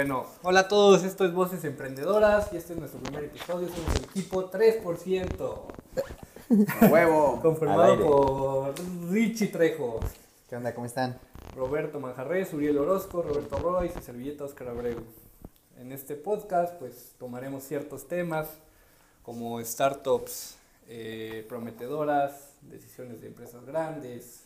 Bueno, hola a todos, esto es Voces Emprendedoras y este es nuestro primer episodio. Somos el equipo 3%, Huevo. Al conformado por Richie Trejo, ¿Qué onda? ¿Cómo están? Roberto Manjarres, Uriel Orozco, Roberto Roa y servilleta Oscar Abreu. En este podcast, pues tomaremos ciertos temas como startups eh, prometedoras, decisiones de empresas grandes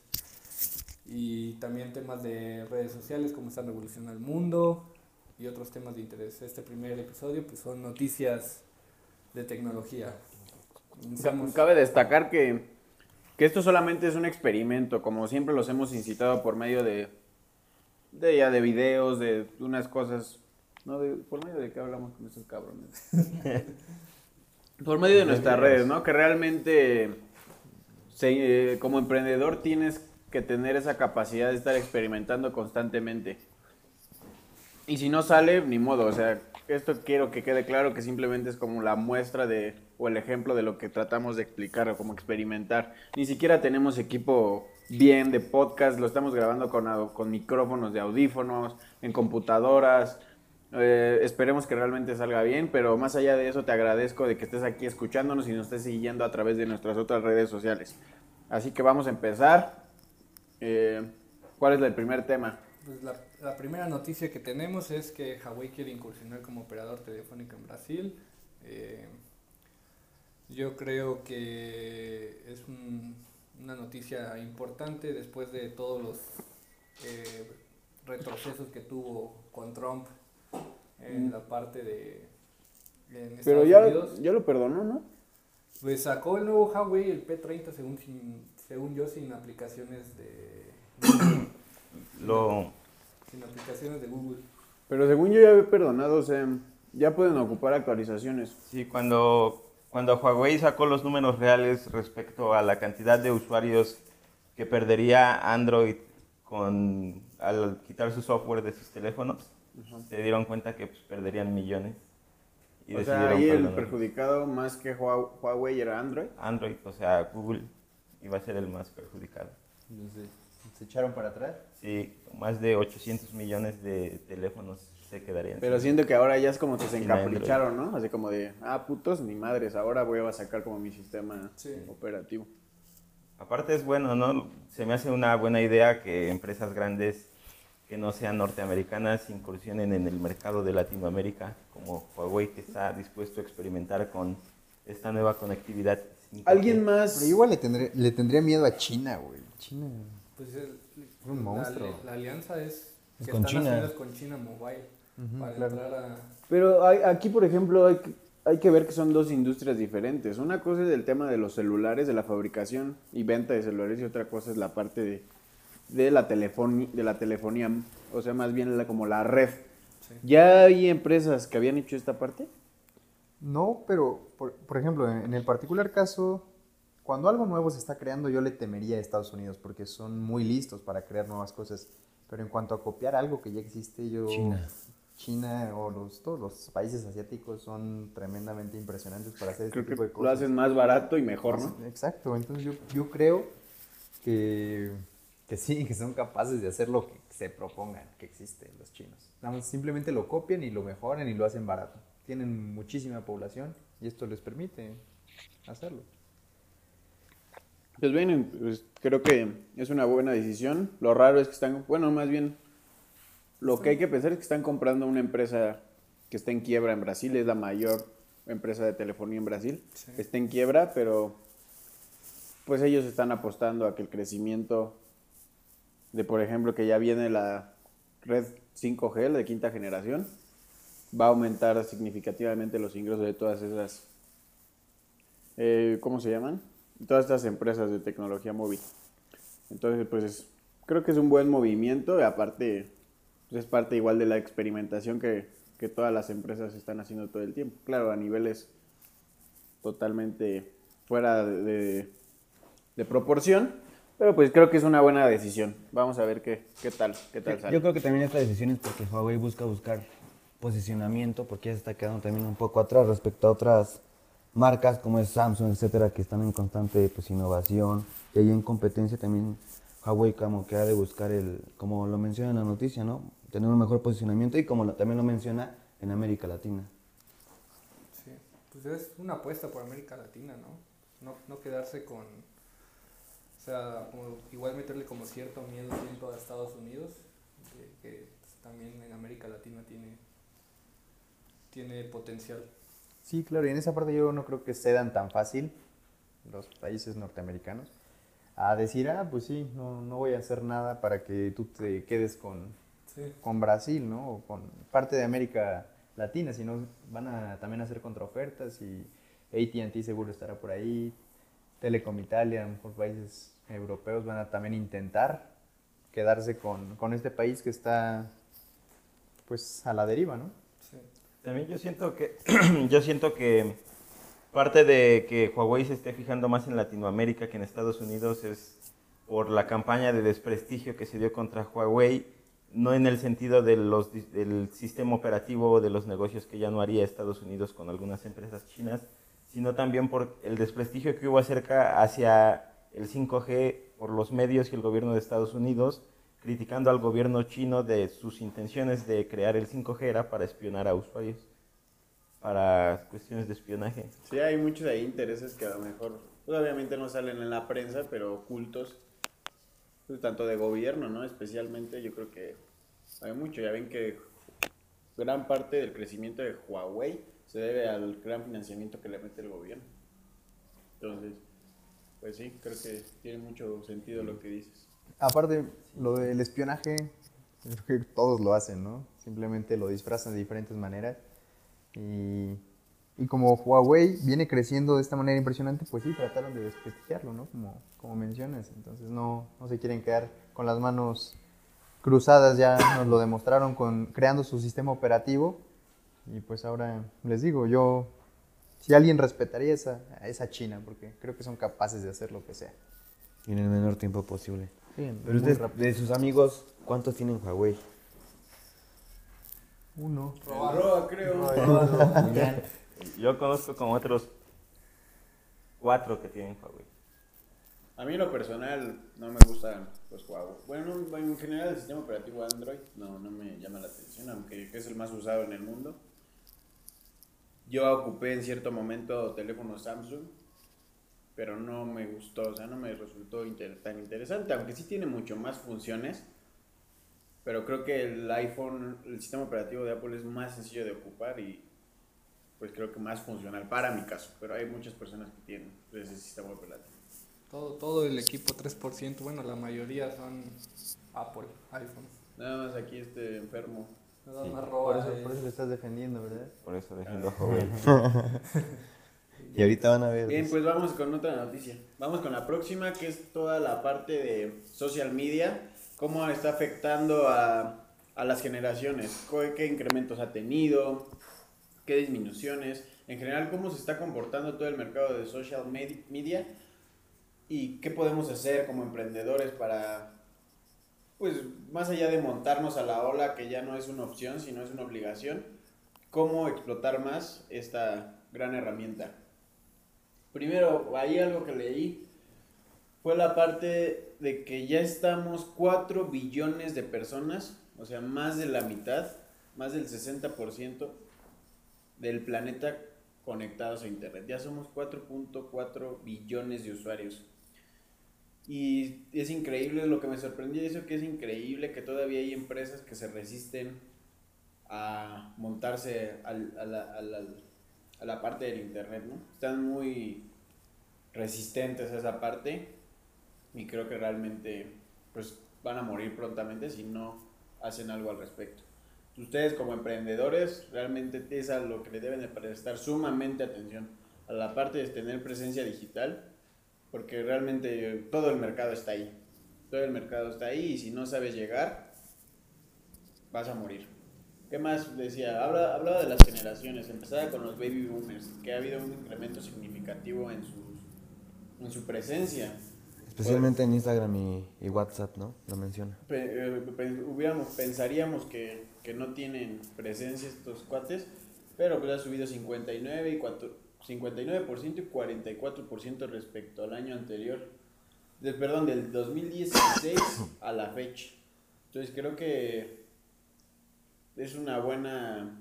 y también temas de redes sociales, cómo están revolucionando el mundo y otros temas de interés. Este primer episodio, pues son noticias de tecnología. Iniciamos. Cabe destacar que, que esto solamente es un experimento, como siempre los hemos incitado por medio de, de ya de videos, de unas cosas, no, de- por medio de qué hablamos con estos cabrones. por medio de nuestras redes, ¿no? Que realmente se- eh, como emprendedor tienes que tener esa capacidad de estar experimentando constantemente. Y si no sale, ni modo, o sea, esto quiero que quede claro que simplemente es como la muestra de, o el ejemplo de lo que tratamos de explicar o como experimentar. Ni siquiera tenemos equipo bien de podcast, lo estamos grabando con, con micrófonos de audífonos, en computadoras. Eh, esperemos que realmente salga bien, pero más allá de eso te agradezco de que estés aquí escuchándonos y nos estés siguiendo a través de nuestras otras redes sociales. Así que vamos a empezar. Eh, ¿Cuál es el primer tema? Pues la, la primera noticia que tenemos es que Huawei quiere incursionar como operador telefónico en Brasil. Eh, yo creo que es un- una noticia importante después de todos los eh, retrocesos que tuvo con Trump en la parte de en Pero ya, Unidos. ya lo perdonó, ¿no? Pues sacó el nuevo Huawei, el P30, según, sin- según yo, sin aplicaciones de Lo, sin aplicaciones de Google. Pero según yo ya había perdonado, o sea, ya pueden ocupar actualizaciones. sí, cuando, cuando Huawei sacó los números reales respecto a la cantidad de usuarios que perdería Android con, al quitar su software de sus teléfonos, se dieron cuenta que pues, perderían millones. Y o sea, ahí el perjudicado más que Hua- Huawei era Android. Android, o sea, Google iba a ser el más perjudicado. Entonces, ¿se echaron para atrás? Sí, más de 800 millones de teléfonos se quedarían. Pero siento que ahora ya es como que se encapricharon, ¿no? Así como de, ah, putos, ni madres, ahora voy a sacar como mi sistema Sí. operativo. Aparte es bueno, ¿no? Se me hace una buena idea que empresas grandes que no sean norteamericanas incursionen en el mercado de Latinoamérica, como Huawei que está dispuesto a experimentar con esta nueva conectividad. 5G. ¿Alguien más? Pero igual le tendré, le tendría miedo a China, güey. China. Pues el- Un la- monstruo. La, alianza es que con están China. haciendo con China Mobile Ujú, para claro. entrar a Pero hay- aquí, por ejemplo, hay que, hay que ver que son dos industrias diferentes. Una cosa es el tema de los celulares, de la fabricación y venta de celulares, y otra cosa es la parte de, de, la, telefoni- de la telefonía, o sea, más bien la- como la red. Sí. ¿Ya hay empresas que habían hecho esta parte? No, pero, por, por ejemplo, en, en el particular caso, cuando algo nuevo se está creando, yo le temería a Estados Unidos porque son muy listos para crear nuevas cosas. Pero en cuanto a copiar algo que ya existe, yo... China. China o los, todos los países asiáticos son tremendamente impresionantes para hacer este Creo que tipo de lo cosas. hacen más barato y mejor, ¿no? Exacto, entonces yo, yo creo que, que sí, que son capaces de hacer lo que se propongan que existe los chinos. Nada más simplemente lo copian y lo mejoran y lo hacen barato. Tienen muchísima población y esto les permite hacerlo. Pues bien, pues creo que es una buena decisión. Lo raro es que están, bueno, más bien, lo que hay que pensar es que están comprando una empresa que está en quiebra en Brasil, es la mayor empresa de telefonía en Brasil. Sí. Está en quiebra, pero pues ellos están apostando a que el crecimiento de, por ejemplo, que ya viene la red 5G, la de quinta generación, va a aumentar significativamente los ingresos de todas esas, eh, ¿cómo se llaman? Todas estas empresas de tecnología móvil. Entonces, pues creo que es un buen movimiento y aparte pues, es parte igual de la experimentación que, que todas las empresas están haciendo todo el tiempo. Claro, a niveles totalmente fuera de, de- de proporción, pero pues creo que es una buena decisión. Vamos a ver qué, qué tal, qué tal sale. Yo creo que también esta decisión es porque Huawei busca buscar posicionamiento, porque ya se está quedando también un poco atrás respecto a otras marcas como es Samsung, etcétera, que están en constante pues, innovación. Y ahí en competencia también Huawei como que ha de buscar el, como lo menciona en la noticia, ¿no? tener un mejor posicionamiento y como también lo menciona, en América Latina. Sí, pues es una apuesta por América Latina, ¿no? No, no quedarse con, o sea, como igual meterle como cierto miedo siento a Estados Unidos, que, también en América Latina tiene, tiene potencial. Sí, claro, y en esa parte yo no creo que cedan tan fácil los países norteamericanos a decir, ah, pues sí, no, no voy a hacer nada para que tú te quedes con, Sí. con Brasil, ¿no? O con parte de América Latina, sino van a también hacer contraofertas y AT&T seguro estará por ahí, Telecom Italia, a lo mejor países europeos van a también intentar quedarse con, con este país que está pues a la deriva, ¿no? También yo siento que yo siento que parte de que Huawei se esté fijando más en Latinoamérica que en Estados Unidos es por la campaña de desprestigio que se dio contra Huawei, no en el sentido del sistema operativo o de los negocios que ya no haría Estados Unidos con algunas empresas chinas, sino también por el desprestigio que hubo acerca hacia el 5G por los medios y el gobierno de Estados Unidos, criticando al gobierno chino de sus intenciones de crear el 5G era para espionar a usuarios, para cuestiones de espionaje. Sí, hay muchos ahí intereses que a lo mejor, pues, obviamente no salen en la prensa, pero ocultos, pues, tanto de gobierno, ¿no? Especialmente yo creo que hay mucho. Ya ven que gran parte del crecimiento de Huawei se debe al gran financiamiento que le mete el gobierno. Entonces, pues sí, creo que tiene mucho sentido lo que dices. Aparte, lo del espionaje, todos lo hacen, ¿no? Simplemente lo disfrazan de diferentes maneras. Y, y como Huawei viene creciendo de esta manera impresionante, pues sí, trataron de desprestigiarlo, ¿no? Como, como mencionas. Entonces no, no se quieren quedar con las manos cruzadas, ya nos lo demostraron con creando su sistema operativo. Y pues ahora les digo, yo, si alguien respetaría esa, esa China, porque creo que son capaces de hacer lo que sea. En el menor tiempo posible. Sí, Pero ustedes, rápido. de sus amigos, ¿cuántos tienen Huawei? Uno. Roa, creo. Yo conozco como otros cuatro que tienen Huawei. A mí en lo personal no me gustan los Huawei. Bueno, no, en general el sistema operativo Android no, no me llama la atención, aunque es el más usado en el mundo. Yo ocupé en cierto momento teléfono Samsung, pero no me gustó, o sea, no me resultó inter- tan interesante, aunque sí tiene mucho más funciones. Pero creo que el iPhone, el sistema operativo de Apple es más sencillo de ocupar y pues creo que más funcional para mi caso. Pero hay muchas personas que tienen ese sistema operativo. Todo, todo el equipo 3%, bueno, la mayoría son Apple, iPhone. Nada más aquí este enfermo. Nada más Por roba. eso, eh. por eso lo estás defendiendo, ¿verdad? Por eso defiendo a Huawei. Y ahorita van a ver. Bien, pues vamos con otra noticia. Vamos con la próxima, que es toda la parte de social media. Cómo está afectando a, a las generaciones. ¿Qué incrementos ha tenido? ¿Qué disminuciones? En general, cómo se está comportando todo el mercado de social med- media. Y qué podemos hacer como emprendedores para, pues, más allá de montarnos a la ola, que ya no es una opción, sino es una obligación, cómo explotar más esta gran herramienta. Primero, ahí algo que leí fue la parte de que ya estamos 4 billones de personas, o sea, más de la mitad, más del 60% del planeta conectados a Internet. Ya somos 4.4 billones de usuarios. Y es increíble, lo que me sorprendió eso que es increíble que todavía hay empresas que se resisten a montarse al- a, la, a la- a la parte del internet, ¿no? Están muy resistentes a esa parte y creo que realmente pues van a morir prontamente si no hacen algo al respecto. Ustedes como emprendedores realmente es a lo que le deben de prestar sumamente atención a la parte de tener presencia digital porque realmente todo el mercado está ahí. Todo el mercado está ahí y si no sabes llegar vas a morir. ¿Qué más decía? Habla, hablaba de las generaciones, empezaba con los baby boomers, que ha habido un incremento significativo en, sus, en su presencia. Especialmente en Instagram y, y WhatsApp, ¿no? Lo menciona. Pe- eh, pe- hubiéramos, pensaríamos que, que no tienen presencia estos cuates, pero pues ha subido 59 y cuatro- 59% y 44% respecto al año anterior. Del, perdón, del 2016 a la fecha. Entonces creo que es una buena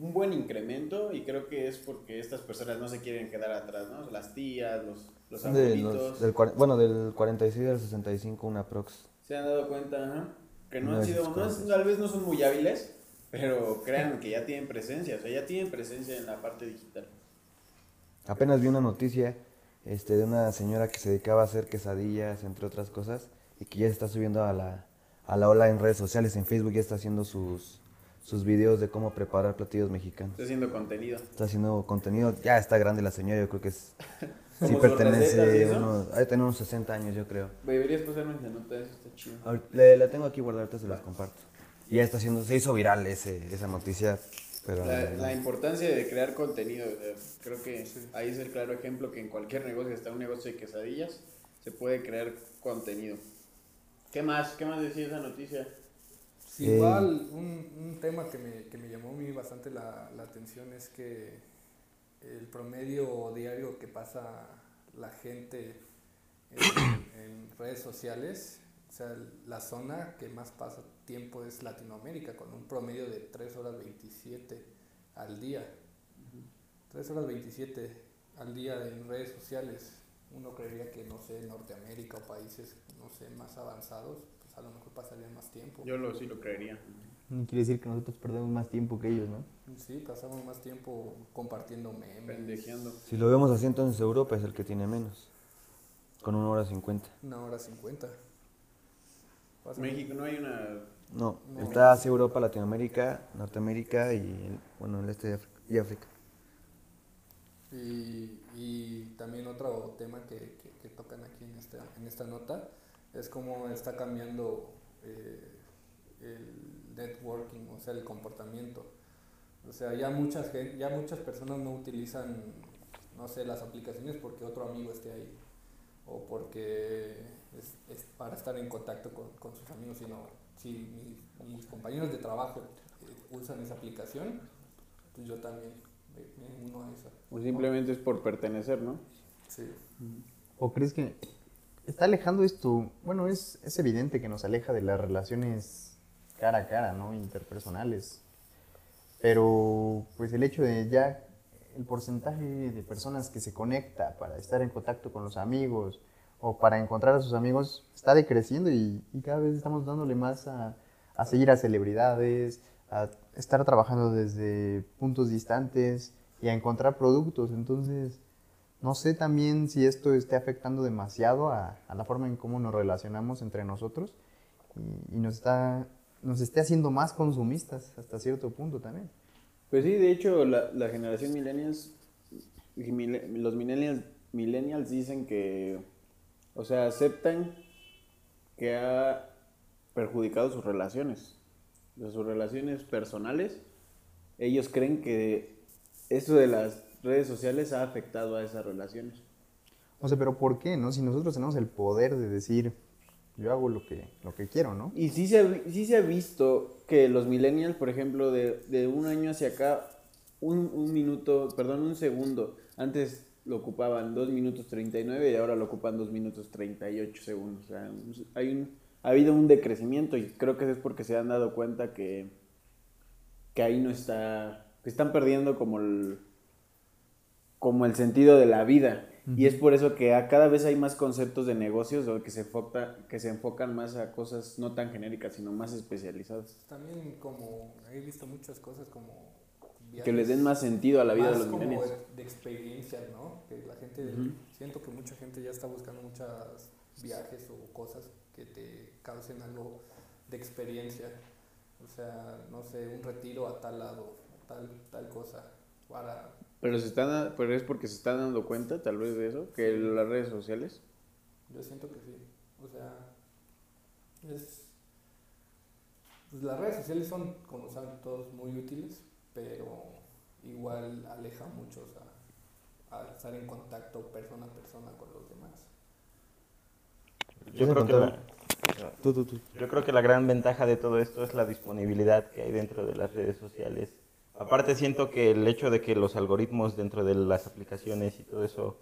un buen incremento y creo que es porque estas personas no se quieren quedar atrás, ¿no? Las tías, los, los Son de abuelitos. los- del bueno, del 46 al 65 una prox. Se han dado cuenta ajá, que no No han sido, no es- tal vez no son muy hábiles, pero crean que ya tienen presencia, o sea, ya tienen presencia en la parte digital. Apenas vi una noticia este, de una señora que se dedicaba a hacer quesadillas, entre otras cosas, y que ya se está subiendo a la, a la ola en redes sociales, en Facebook ya está haciendo sus, sus videos de cómo preparar platillos mexicanos. Está haciendo contenido. Está haciendo contenido, ya está grande la señora, yo creo que es... Sí ¿Como sus recetas y pertenece, unos, de tener unos 60 años yo creo. Deberías pasarme la nota, eso está chido. Le, la tengo aquí guardada, ahorita se las comparto. Y ya está haciendo, se hizo viral ese, esa noticia, pero... La, la importancia de crear contenido, creo que ahí es el claro ejemplo que en cualquier negocio, hasta un negocio de quesadillas, se puede crear contenido. ¿Qué más? ¿Qué más decía esa noticia? Sí, Eh, igual, un, un tema que me, que me llamó a mí bastante la, la atención es que el promedio diario que pasa la gente en, en redes sociales, o sea, la zona que más pasa tiempo es Latinoamérica, con un promedio de 3 horas 27 al día. 3 horas 27 al día en redes sociales. Uno creería que, no sé, Norteamérica o países, no sé, más avanzados, pues a lo mejor pasarían más tiempo. Yo lo, sí lo creería. Quiere decir que nosotros perdemos más tiempo que ellos, ¿no? Sí, pasamos más tiempo compartiendo memes. Pendejeando. Si lo vemos así, entonces Europa es el que tiene menos. Con una hora cincuenta. Una hora cincuenta. México no hay una... No, No. está así Europa, Latinoamérica, Norteamérica y, el- bueno, el este de África, y África. Y, y también otro tema que, que- que tocan aquí en esta, en esta nota es cómo está cambiando eh, el networking, o sea, el comportamiento. O sea, ya muchas, ya muchas personas no utilizan, no sé, las aplicaciones porque otro amigo esté ahí o porque es, es para estar en contacto con, con sus amigos, sino si mis, mis compañeros de trabajo eh, usan esa aplicación, pues yo también me, me uno a esa. O simplemente es por pertenecer, ¿no? Sí. ¿O crees que está alejando esto? Bueno, es, es evidente que nos aleja de las relaciones cara a cara, ¿no? Interpersonales. Pero, pues el hecho de ya el porcentaje de personas que se conecta para estar en contacto con los amigos o para encontrar a sus amigos está decreciendo y, y cada vez estamos dándole más a, a seguir a celebridades, a estar trabajando desde puntos distantes y a encontrar productos. Entonces, no sé también si esto esté afectando demasiado a, la forma en cómo nos relacionamos entre nosotros y, nos, está, nos esté haciendo más consumistas hasta cierto punto también. Pues sí, de hecho, la, generación millennials, los millennials, millennials dicen que, o sea, aceptan que ha perjudicado sus relaciones, sus relaciones personales. Ellos creen que esto de las redes sociales ha afectado a esas relaciones. O sea, pero ¿por qué, no? Si nosotros tenemos el poder de decir, yo hago lo que, lo que quiero, ¿no? Y sí se, ha, sí se ha visto que los millennials, por ejemplo, de, de un año hacia acá, un, un minuto, perdón, un segundo, antes lo ocupaban 2 minutos 39 y ahora lo ocupan 2 minutos 38 segundos. O sea, hay un, ha habido un decrecimiento y creo que es porque se han dado cuenta que, que ahí no está, que están perdiendo como el, como el sentido de la vida. Y es por eso que a cada vez hay más conceptos de negocios o que se, enfoca, que se enfocan más a cosas no tan genéricas, sino más especializadas. También como he visto muchas cosas como Que le den más sentido a la vida de los como millennials. de experiencias, ¿no? Que la gente, siento que mucha gente ya está buscando muchos viajes o cosas que te causen algo de experiencia. O sea, no sé, un retiro a tal lado, tal, tal cosa. Para, Pero, se están, pero es porque se están dando cuenta, tal vez, de eso, que las redes sociales. yo siento que sí. O sea, es, pues las redes sociales son, como saben todos, muy útiles, pero igual aleja a muchos a, a estar en contacto persona a persona con los demás. Yo creo, que la, Tú, tú, tú. yo creo que la gran ventaja de todo esto es la disponibilidad que hay dentro de las redes sociales. Aparte siento que el hecho de que los algoritmos dentro de las aplicaciones y todo eso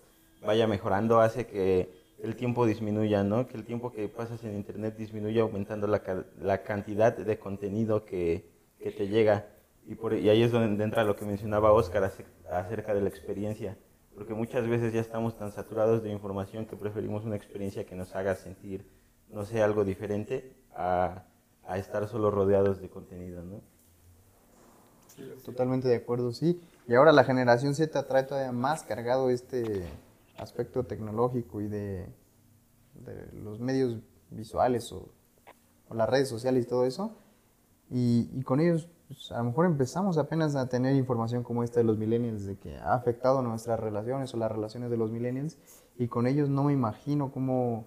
vaya mejorando hace que el tiempo disminuya, ¿no? Que el tiempo que pasas en internet disminuya aumentando la, la cantidad de contenido que, que te llega. Y, por, y ahí es donde entra lo que mencionaba Oscar ace- acerca de la experiencia. Porque muchas veces ya estamos tan saturados de información que preferimos una experiencia que nos haga sentir, no sé, algo diferente a, a estar solo rodeados de contenido, ¿no? Totalmente de acuerdo, sí. Y ahora la generación Z trae todavía más cargado este aspecto tecnológico y de, de los medios visuales o, o las redes sociales y todo eso. Y, y con ellos, pues, a lo mejor empezamos apenas a tener información como esta de los millennials, de que ha afectado nuestras relaciones o las relaciones de los millennials. Y con ellos no me imagino cómo,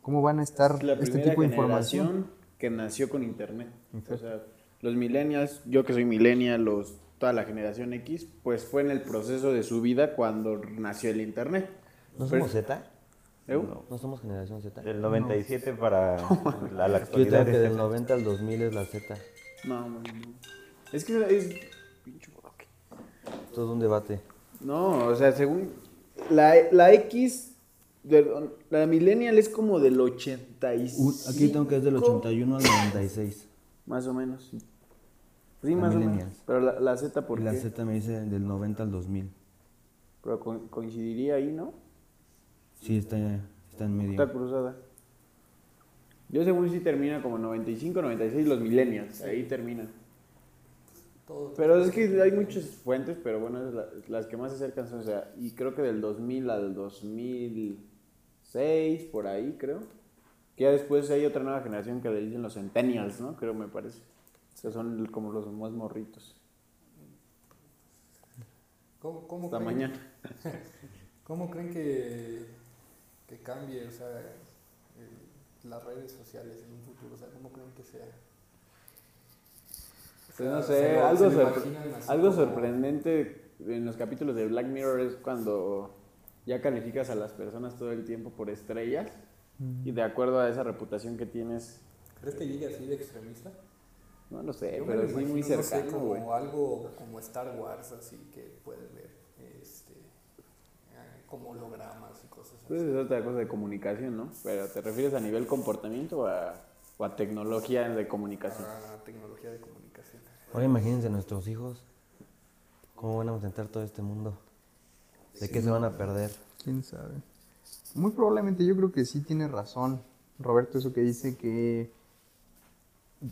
cómo van a estar la este tipo de información. que nació con internet. O sea, los millennials, yo que soy millennial, los, toda la generación X, pues fue en el proceso de su vida cuando nació el internet. ¿No Pero- somos Z? ¿Eh? No. ¿No somos generación Z? Del 97 para la, la Yo actualidad. creo que del Z. 90 al 2000 es la Z. No, no, no. Es que es... Todo un debate. No, o sea, según... La, la X, de- la millennial es como del 85. Aquí tengo que es del 81 al 96. Más o menos, sí. La más o menos. millennials. Pero la, la Z, ¿por y la qué? Z me dice del 90 al 2000. Pero co- coincidiría ahí, ¿no? Sí, está, está en medio. Está cruzada. Yo según sí termina como 95, 96 los millennials, ahí termina. Todo- Pero es que hay muchas fuentes, pero bueno, es la- las que más se acercan son, o sea, y creo que del 2000 al 2006, por ahí creo. Que ya después hay otra nueva generación que le dicen los centennials, ¿no? Creo, me parece. O sea, son como los más morritos. ¿Cómo, cómo Hasta creen- mañana. ¿Cómo creen que, que cambie o sea, eh, las redes sociales en un futuro? O sea, ¿cómo creen que sea? O Pues no sé, se lo- algo, se sorpre- algo como- sorprendente en los capítulos de Black Mirror es cuando ya calificas a las personas todo el tiempo por estrellas y de acuerdo a esa reputación que tienes, ¿Crees que llegue así de extremista? No lo sé, Yo pero sí muy no sé, cercano, como güey. algo como Star Wars, así que puedes ver este, eh, como hologramas y cosas así. Pues es otra cosa de comunicación, ¿no? Pero ¿te refieres a nivel comportamiento o a, o a tecnología de comunicación? Ah, tecnología de comunicación. Ahora imagínense nuestros hijos. ¿Cómo van a enfrentar todo este mundo? ¿De qué se van a perder? ¿Quién sabe? Muy probablemente yo creo que sí tiene razón Roberto eso que dice que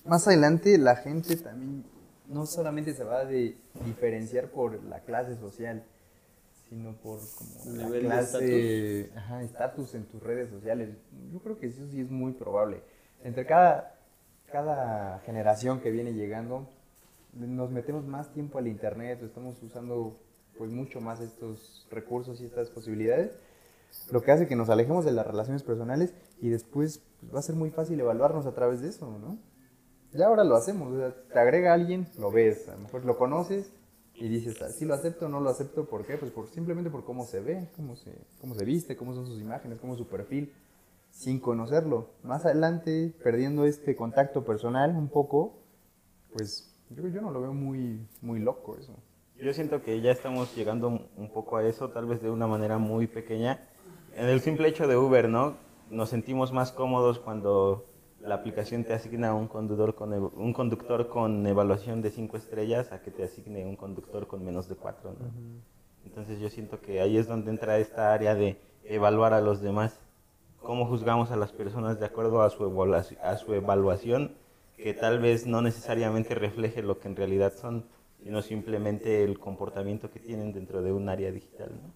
más adelante la gente también no solamente se va a diferenciar por la clase social, sino por como la nivel de clase, ajá, estatus en tus redes sociales. Yo creo que eso sí es muy probable. Entre cada, cada generación que viene llegando, nos metemos más tiempo al internet, estamos usando pues mucho más estos recursos y estas posibilidades, lo que hace que nos alejemos de las relaciones personales y después pues, va a ser muy fácil evaluarnos a través de eso, ¿no? Ya ahora lo hacemos, o sea, te agrega alguien, lo ves, a lo mejor lo conoces y dices, si lo acepto o no lo acepto, ¿por qué? Pues por, simplemente por cómo se ve, cómo se, cómo se viste, cómo son sus imágenes, cómo es su perfil, sin conocerlo. Más adelante, perdiendo este contacto personal un poco, pues yo, yo no lo veo muy, muy loco eso. Yo siento que ya estamos llegando un poco a eso, tal vez de una manera muy pequeña. En el simple hecho de Uber, ¿no? Nos sentimos más cómodos cuando la aplicación te asigna un conductor con, un conductor con evaluación de 5 estrellas a que te asigne un conductor con menos de 4, ¿no? Entonces yo siento que ahí es donde entra esta área de evaluar a los demás. Cómo juzgamos a las personas de acuerdo a su, evaluaci- a su evaluación, que tal vez no necesariamente refleje lo que en realidad son, sino simplemente el comportamiento que tienen dentro de un área digital. ¿no?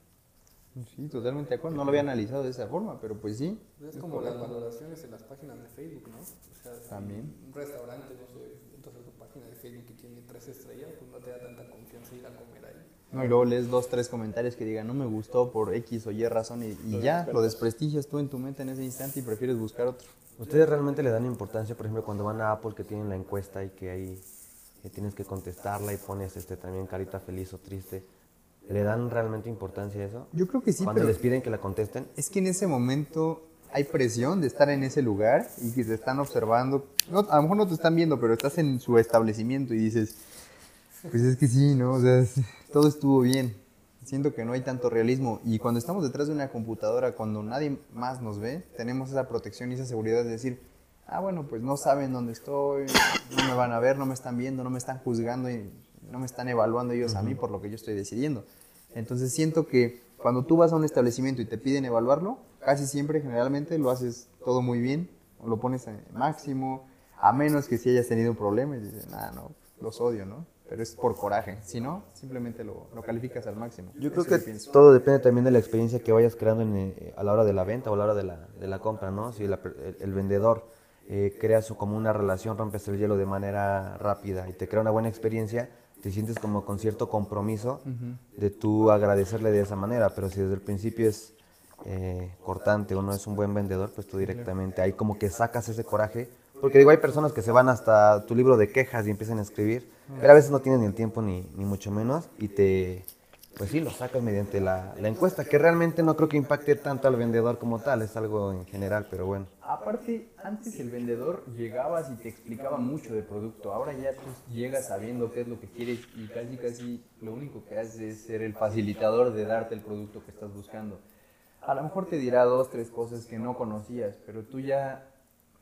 Sí, totalmente de acuerdo. No lo había analizado de esa forma, pero pues sí. Es como las valoraciones en las páginas de Facebook, ¿no? O sea, si También. Un restaurante, no sé, a tu página de Facebook y tiene tres estrellas, pues no te da tanta confianza ir a comer ahí. No, y luego lees dos, tres comentarios que digan, no me gustó por X o Y razón, y, y ya, lo desprestigias tú en tu mente en ese instante y prefieres buscar otro. ¿Ustedes realmente le dan importancia, por ejemplo, cuando van a Apple que tienen la encuesta y que ahí tienes que contestarla y pones este también carita feliz o triste? ¿Le dan realmente importancia a eso? Yo creo que sí, cuando pero les piden que la contesten. es que en ese momento hay presión de estar en ese lugar y que te están observando. No, a lo mejor no te están viendo, pero estás en su establecimiento y dices, pues es que sí, ¿no? O sea, todo estuvo bien. Siento que no hay tanto realismo. Y cuando estamos detrás de una computadora, cuando nadie más nos ve, tenemos esa protección y esa seguridad de decir, ah, bueno, pues no saben dónde estoy, no me van a ver, no me están viendo, no me están juzgando y no me están evaluando ellos a mí por lo que yo estoy decidiendo. Entonces siento que cuando tú vas a un establecimiento y te piden evaluarlo, casi siempre, generalmente, lo haces todo muy bien, o lo pones en máximo, a menos que si hayas tenido un problema y dices, nada, no, los odio, ¿no? Pero es por coraje. Si no, simplemente lo, lo calificas al máximo. Yo creo Eso que pienso. todo depende también de la experiencia que vayas creando en, eh, a la hora de la venta o a la hora de la, de la compra, ¿no? Si la el, el vendedor eh, crea su, como una relación, rompes el hielo de manera rápida y te crea una buena experiencia, te sientes como con cierto compromiso de tú agradecerle de esa manera, pero si desde el principio es eh, cortante o no es un buen vendedor, pues tú directamente ahí como que sacas ese coraje, porque digo, hay personas que se van hasta tu libro de quejas y empiezan a escribir, pero a veces no tienen ni el tiempo ni, ni mucho menos y te, pues sí, lo sacas mediante la, la encuesta, que realmente no creo que impacte tanto al vendedor como tal, es algo en general, pero bueno. Aparte, antes el vendedor llegabas y te explicaba mucho del producto. Ahora ya tú llegas sabiendo qué es lo que quieres y casi casi lo único que haces es ser el facilitador de darte el producto que estás buscando. A lo mejor te dirá dos, tres cosas que no conocías, pero tú ya,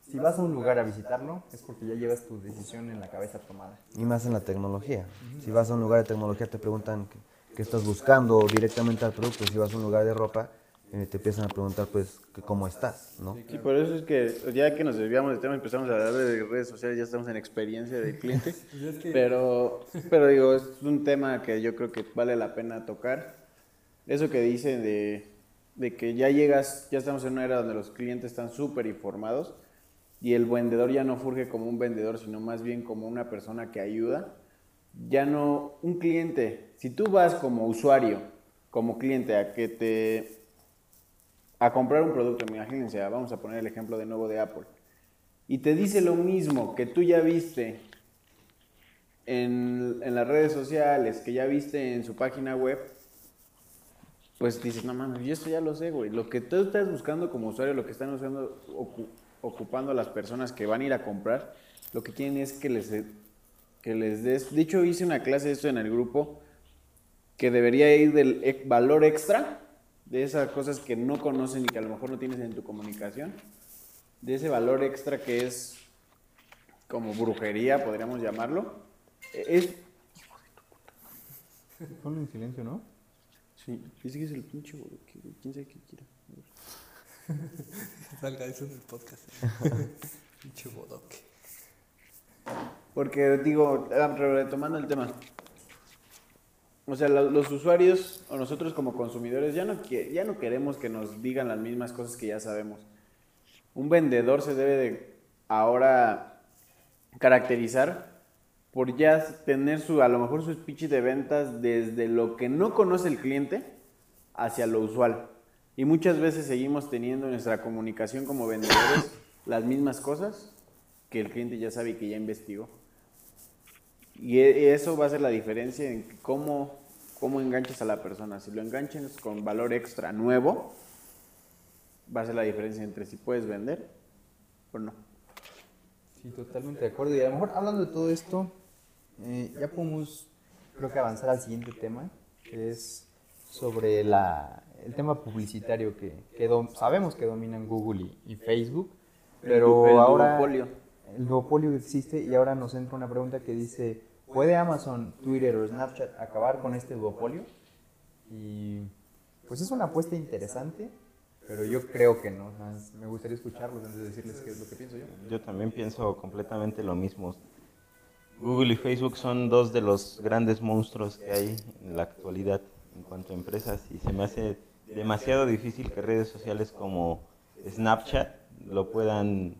si vas a un lugar a visitarlo, es porque ya llevas tu decisión en la cabeza tomada. Y más en la tecnología. Si vas a un lugar de tecnología te preguntan qué estás buscando directamente al producto. Si vas a un lugar de ropa eh, te empiezan a preguntar pues que cómo estás, ¿no? Sí, por eso es que ya que nos desviamos del tema, empezamos a hablar de redes sociales, ya estamos en experiencia de cliente. pero, pero digo, es un tema que yo creo que vale la pena tocar. Eso que dicen de, de que ya llegas, ya estamos en una era donde los clientes están súper informados y el vendedor ya no surge como un vendedor, sino más bien como una persona que ayuda. Ya no, un cliente, si tú vas como usuario, como cliente, a que te a comprar un producto, imagínense, vamos a poner el ejemplo de nuevo de Apple, y te dice lo mismo que tú ya viste en, en las redes sociales, que ya viste en su página web, pues dices, no mames, yo esto ya lo sé, güey. Lo que tú estás buscando como usuario, lo que están usando, ocu- ocupando las personas que van a ir a comprar, lo que quieren es que les, que les des... De hecho, hice una clase de esto en el grupo, que debería ir del e- valor extra, de esas cosas que no conocen y que a lo mejor no tienes en tu comunicación, de ese valor extra que es como brujería, podríamos llamarlo. E- Es... Ponlo en silencio, ¿no? Sí, dice que es el pinche, quién sabe qué quiera. Salga eso en el podcast. Pinche bodoque. Porque digo, ah, retomando el tema, o sea, lo- los usuarios o nosotros como consumidores ya no, ya no queremos que nos digan las mismas cosas que ya sabemos. Un vendedor se debe de ahora caracterizar por ya tener su, a lo mejor su speech de ventas desde lo que no conoce el cliente hacia lo usual. Y muchas veces seguimos teniendo en nuestra comunicación como vendedores las mismas cosas que el cliente ya sabe y que ya investigó. Y e- eso va a ser la diferencia en cómo, cómo enganchas a la persona. Si lo enganchas con valor extra nuevo, va a ser la diferencia entre si puedes vender o no. Sí, totalmente de acuerdo. Y a lo mejor hablando de todo esto, eh, ya podemos, creo que avanzar al siguiente tema, que es sobre la, el tema publicitario que, que dom- sabemos que dominan Google y, y Facebook, pero El el ahora duopolio. el duopolio existe y ahora nos entra una pregunta que dice, ¿puede Amazon, Twitter o Snapchat acabar con este duopolio? Y pues es una apuesta interesante, pero yo creo que no. Me gustaría escucharlos antes de decirles qué es lo que pienso yo. Yo también pienso completamente lo mismo. Google y Facebook son dos de los grandes monstruos que hay en la actualidad en cuanto a empresas y se me hace demasiado difícil que redes sociales como Snapchat lo puedan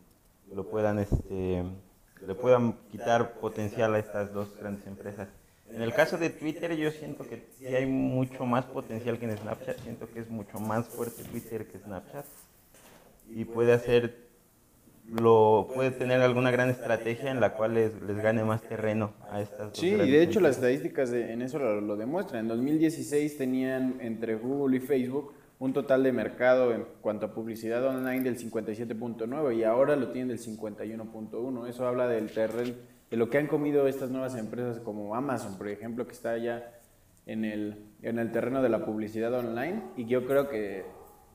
lo puedan este le puedan quitar potencial a estas dos grandes empresas. En el caso de Twitter yo siento que sí hay mucho más potencial que en Snapchat, siento que es mucho más fuerte Twitter que Snapchat y puede hacer lo puede tener alguna gran estrategia en la cual les, les gane más terreno a estas dos Sí, y de hecho las empresas. estadísticas de- en eso lo, lo demuestran. En 2016 tenían entre Google y Facebook un total de mercado en cuanto a publicidad online del 57.9 y ahora lo tienen del 51.1. Eso habla del terreno, de lo que han comido estas nuevas empresas como Amazon, por ejemplo, que está ya en el, en el terreno de la publicidad online y yo creo que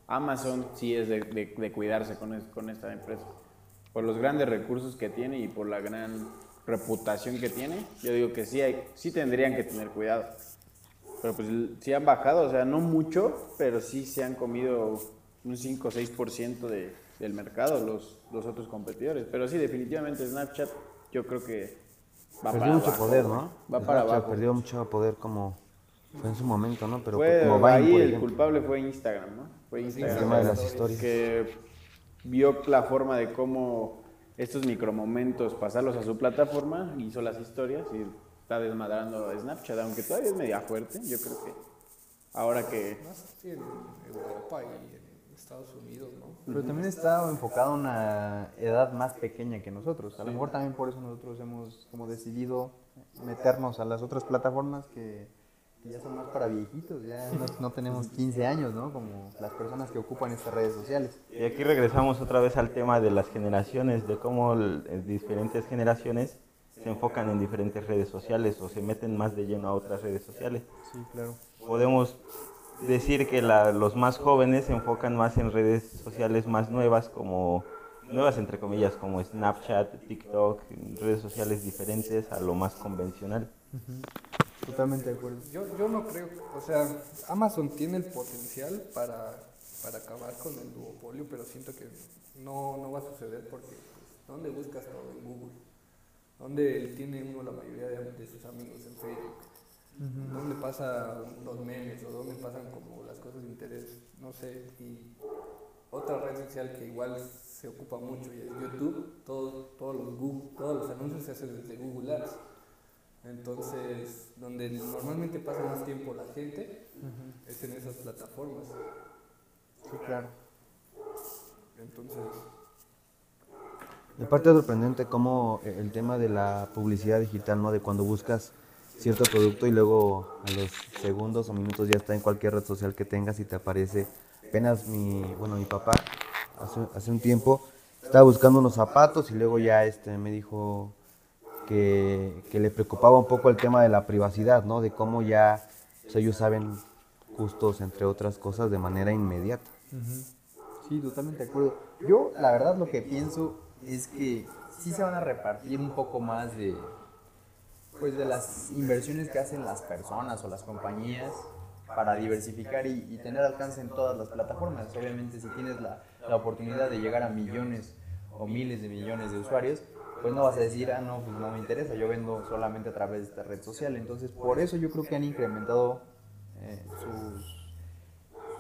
Amazon sí es de, cuidarse con, con esta empresa. por los grandes recursos que tiene y por la gran reputación que tiene, yo digo que sí, hay, sí tendrían que tener cuidado. Pero pues sí han bajado, o sea, no mucho, pero sí se han comido un 5 o 6% de, del mercado los, los otros competidores. Pero sí, definitivamente Snapchat yo creo que va perdió para mucho abajo. poder, ¿no? Va para Snapchat abajo. Perdió mucho poder como fue en su momento, ¿no? Pero Fue, como Vine, ahí por el ejemplo. culpable fue Instagram, ¿no? Fue El Instagram. tema de las historias. que vio la forma de cómo estos micromomentos pasarlos a su plataforma, hizo las historias y está desmadrando Snapchat, aunque todavía es media fuerte, yo creo que ahora que Más así en Europa y en Estados Unidos, ¿no? Pero también está enfocado a una edad más pequeña que nosotros. A lo mejor también por eso nosotros hemos como decidido meternos a las otras plataformas que, que ya son más para viejitos, ya no, no tenemos 15 años, ¿no? Como las personas que ocupan estas redes sociales. Y aquí regresamos otra vez al tema de las generaciones, de cómo diferentes generaciones se enfocan en diferentes redes sociales o se meten más de lleno a otras redes sociales. Sí, claro. Podemos decir que la- los más jóvenes se enfocan más en redes sociales más nuevas, como nuevas entre comillas, como Snapchat, TikTok, redes sociales diferentes a lo más convencional. Totalmente de acuerdo. Yo, yo no creo, o sea, Amazon tiene el potencial para, para acabar con el duopolio, pero siento que no, no va a suceder porque, ¿dónde buscas todo? En Google. ¿Dónde tiene uno la mayoría de, de sus amigos en Facebook? ¿Dónde pasan los memes o dónde pasan como las cosas de interés? No sé. Y otra red social que igual se ocupa mucho y es YouTube. Todos, todos, los, Google, todos los anuncios se hacen desde Google Ads. Entonces, donde normalmente pasa más tiempo la gente es en esas plataformas. Sí, claro. Entonces, Y aparte es sorprendente cómo eh, el tema de la publicidad digital, ¿no? De cuando buscas cierto producto y luego a los segundos o minutos ya está en cualquier red social que tengas y te aparece. Apenas mi, bueno, mi papá hace, hace un tiempo estaba buscando unos zapatos y luego ya este me dijo que, que le preocupaba un poco el tema de la privacidad, ¿no? De cómo ya pues, ellos saben gustos, entre otras cosas, de manera inmediata. Sí, totalmente de acuerdo. Yo, la verdad, lo que pienso es que sí se van a repartir un poco más de, pues, de las inversiones que hacen las personas o las compañías para diversificar y, tener alcance en todas las plataformas. Obviamente, si tienes la, la oportunidad de llegar a millones o miles de millones de usuarios, pues no vas a decir, ah, no, pues no me interesa, yo vendo solamente a través de esta red social. Entonces, por eso yo creo que han incrementado eh,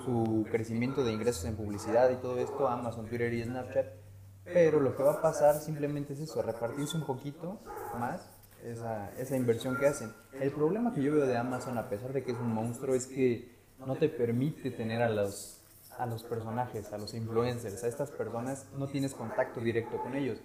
su crecimiento de ingresos en publicidad y todo esto, Amazon, Twitter y Snapchat. Pero lo que va a pasar simplemente es eso, repartirse un poquito más esa, esa inversión que hacen. El problema que yo veo de Amazon, a pesar de que es un monstruo, es que no te permite tener a los, a los personajes, a los influencers, a estas personas, no tienes contacto directo con ellos.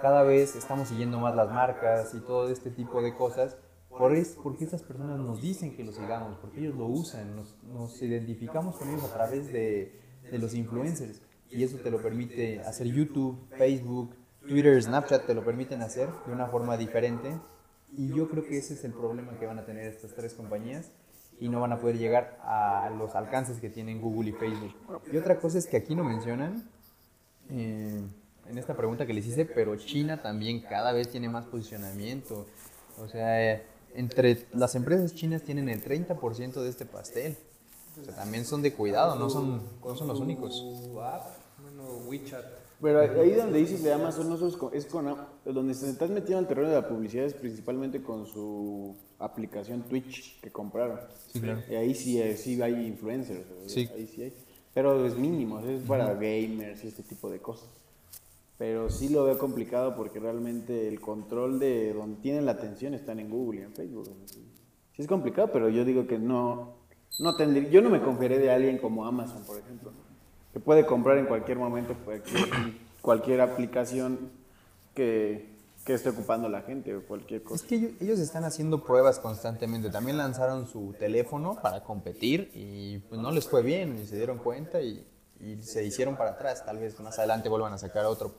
Cada vez estamos siguiendo más las marcas y todo este tipo de cosas por es, porque estas personas nos dicen que lo sigamos, porque ellos lo usan, nos, nos identificamos con ellos a través de, de los influencers. Y eso te lo permite hacer YouTube, Facebook, Twitter, Snapchat, te lo permiten hacer de una forma diferente. Y yo creo que ese es el problema que van a tener estas tres compañías y no van a poder llegar a los alcances que tienen Google y Facebook. Y otra cosa es que aquí no mencionan, eh, en esta pregunta que les hice, pero China también cada vez tiene más posicionamiento. O sea, eh, entre las empresas chinas tienen el 30% de este pastel. O sea, también son de cuidado, no son, no son los únicos. Su app, bueno, WeChat. Pero ahí donde dices de Amazon, no solo es con, es con Am- donde se estás metiendo al terreno de la publicidad es principalmente con su aplicación Twitch que compraron. Sí, claro. Y ahí sí, eh, sí hay influencers, sea, Sí. ahí sí hay. Pero es mínimo, es para gamers y este tipo de cosas. Pero sí lo veo complicado porque realmente el control de donde tienen la atención están en Google y en Facebook. Sí es complicado, pero yo digo que no, no tendría, yo no me confiaré de alguien como Amazon, por ejemplo, que puede comprar en cualquier momento cualquier, cualquier aplicación que, que esté ocupando la gente o cualquier Es cosa. que ellos, ellos están haciendo pruebas constantemente. También lanzaron su teléfono para competir y pues no les fue bien y se dieron cuenta y, y se hicieron para atrás. Tal vez más adelante vuelvan a sacar otro,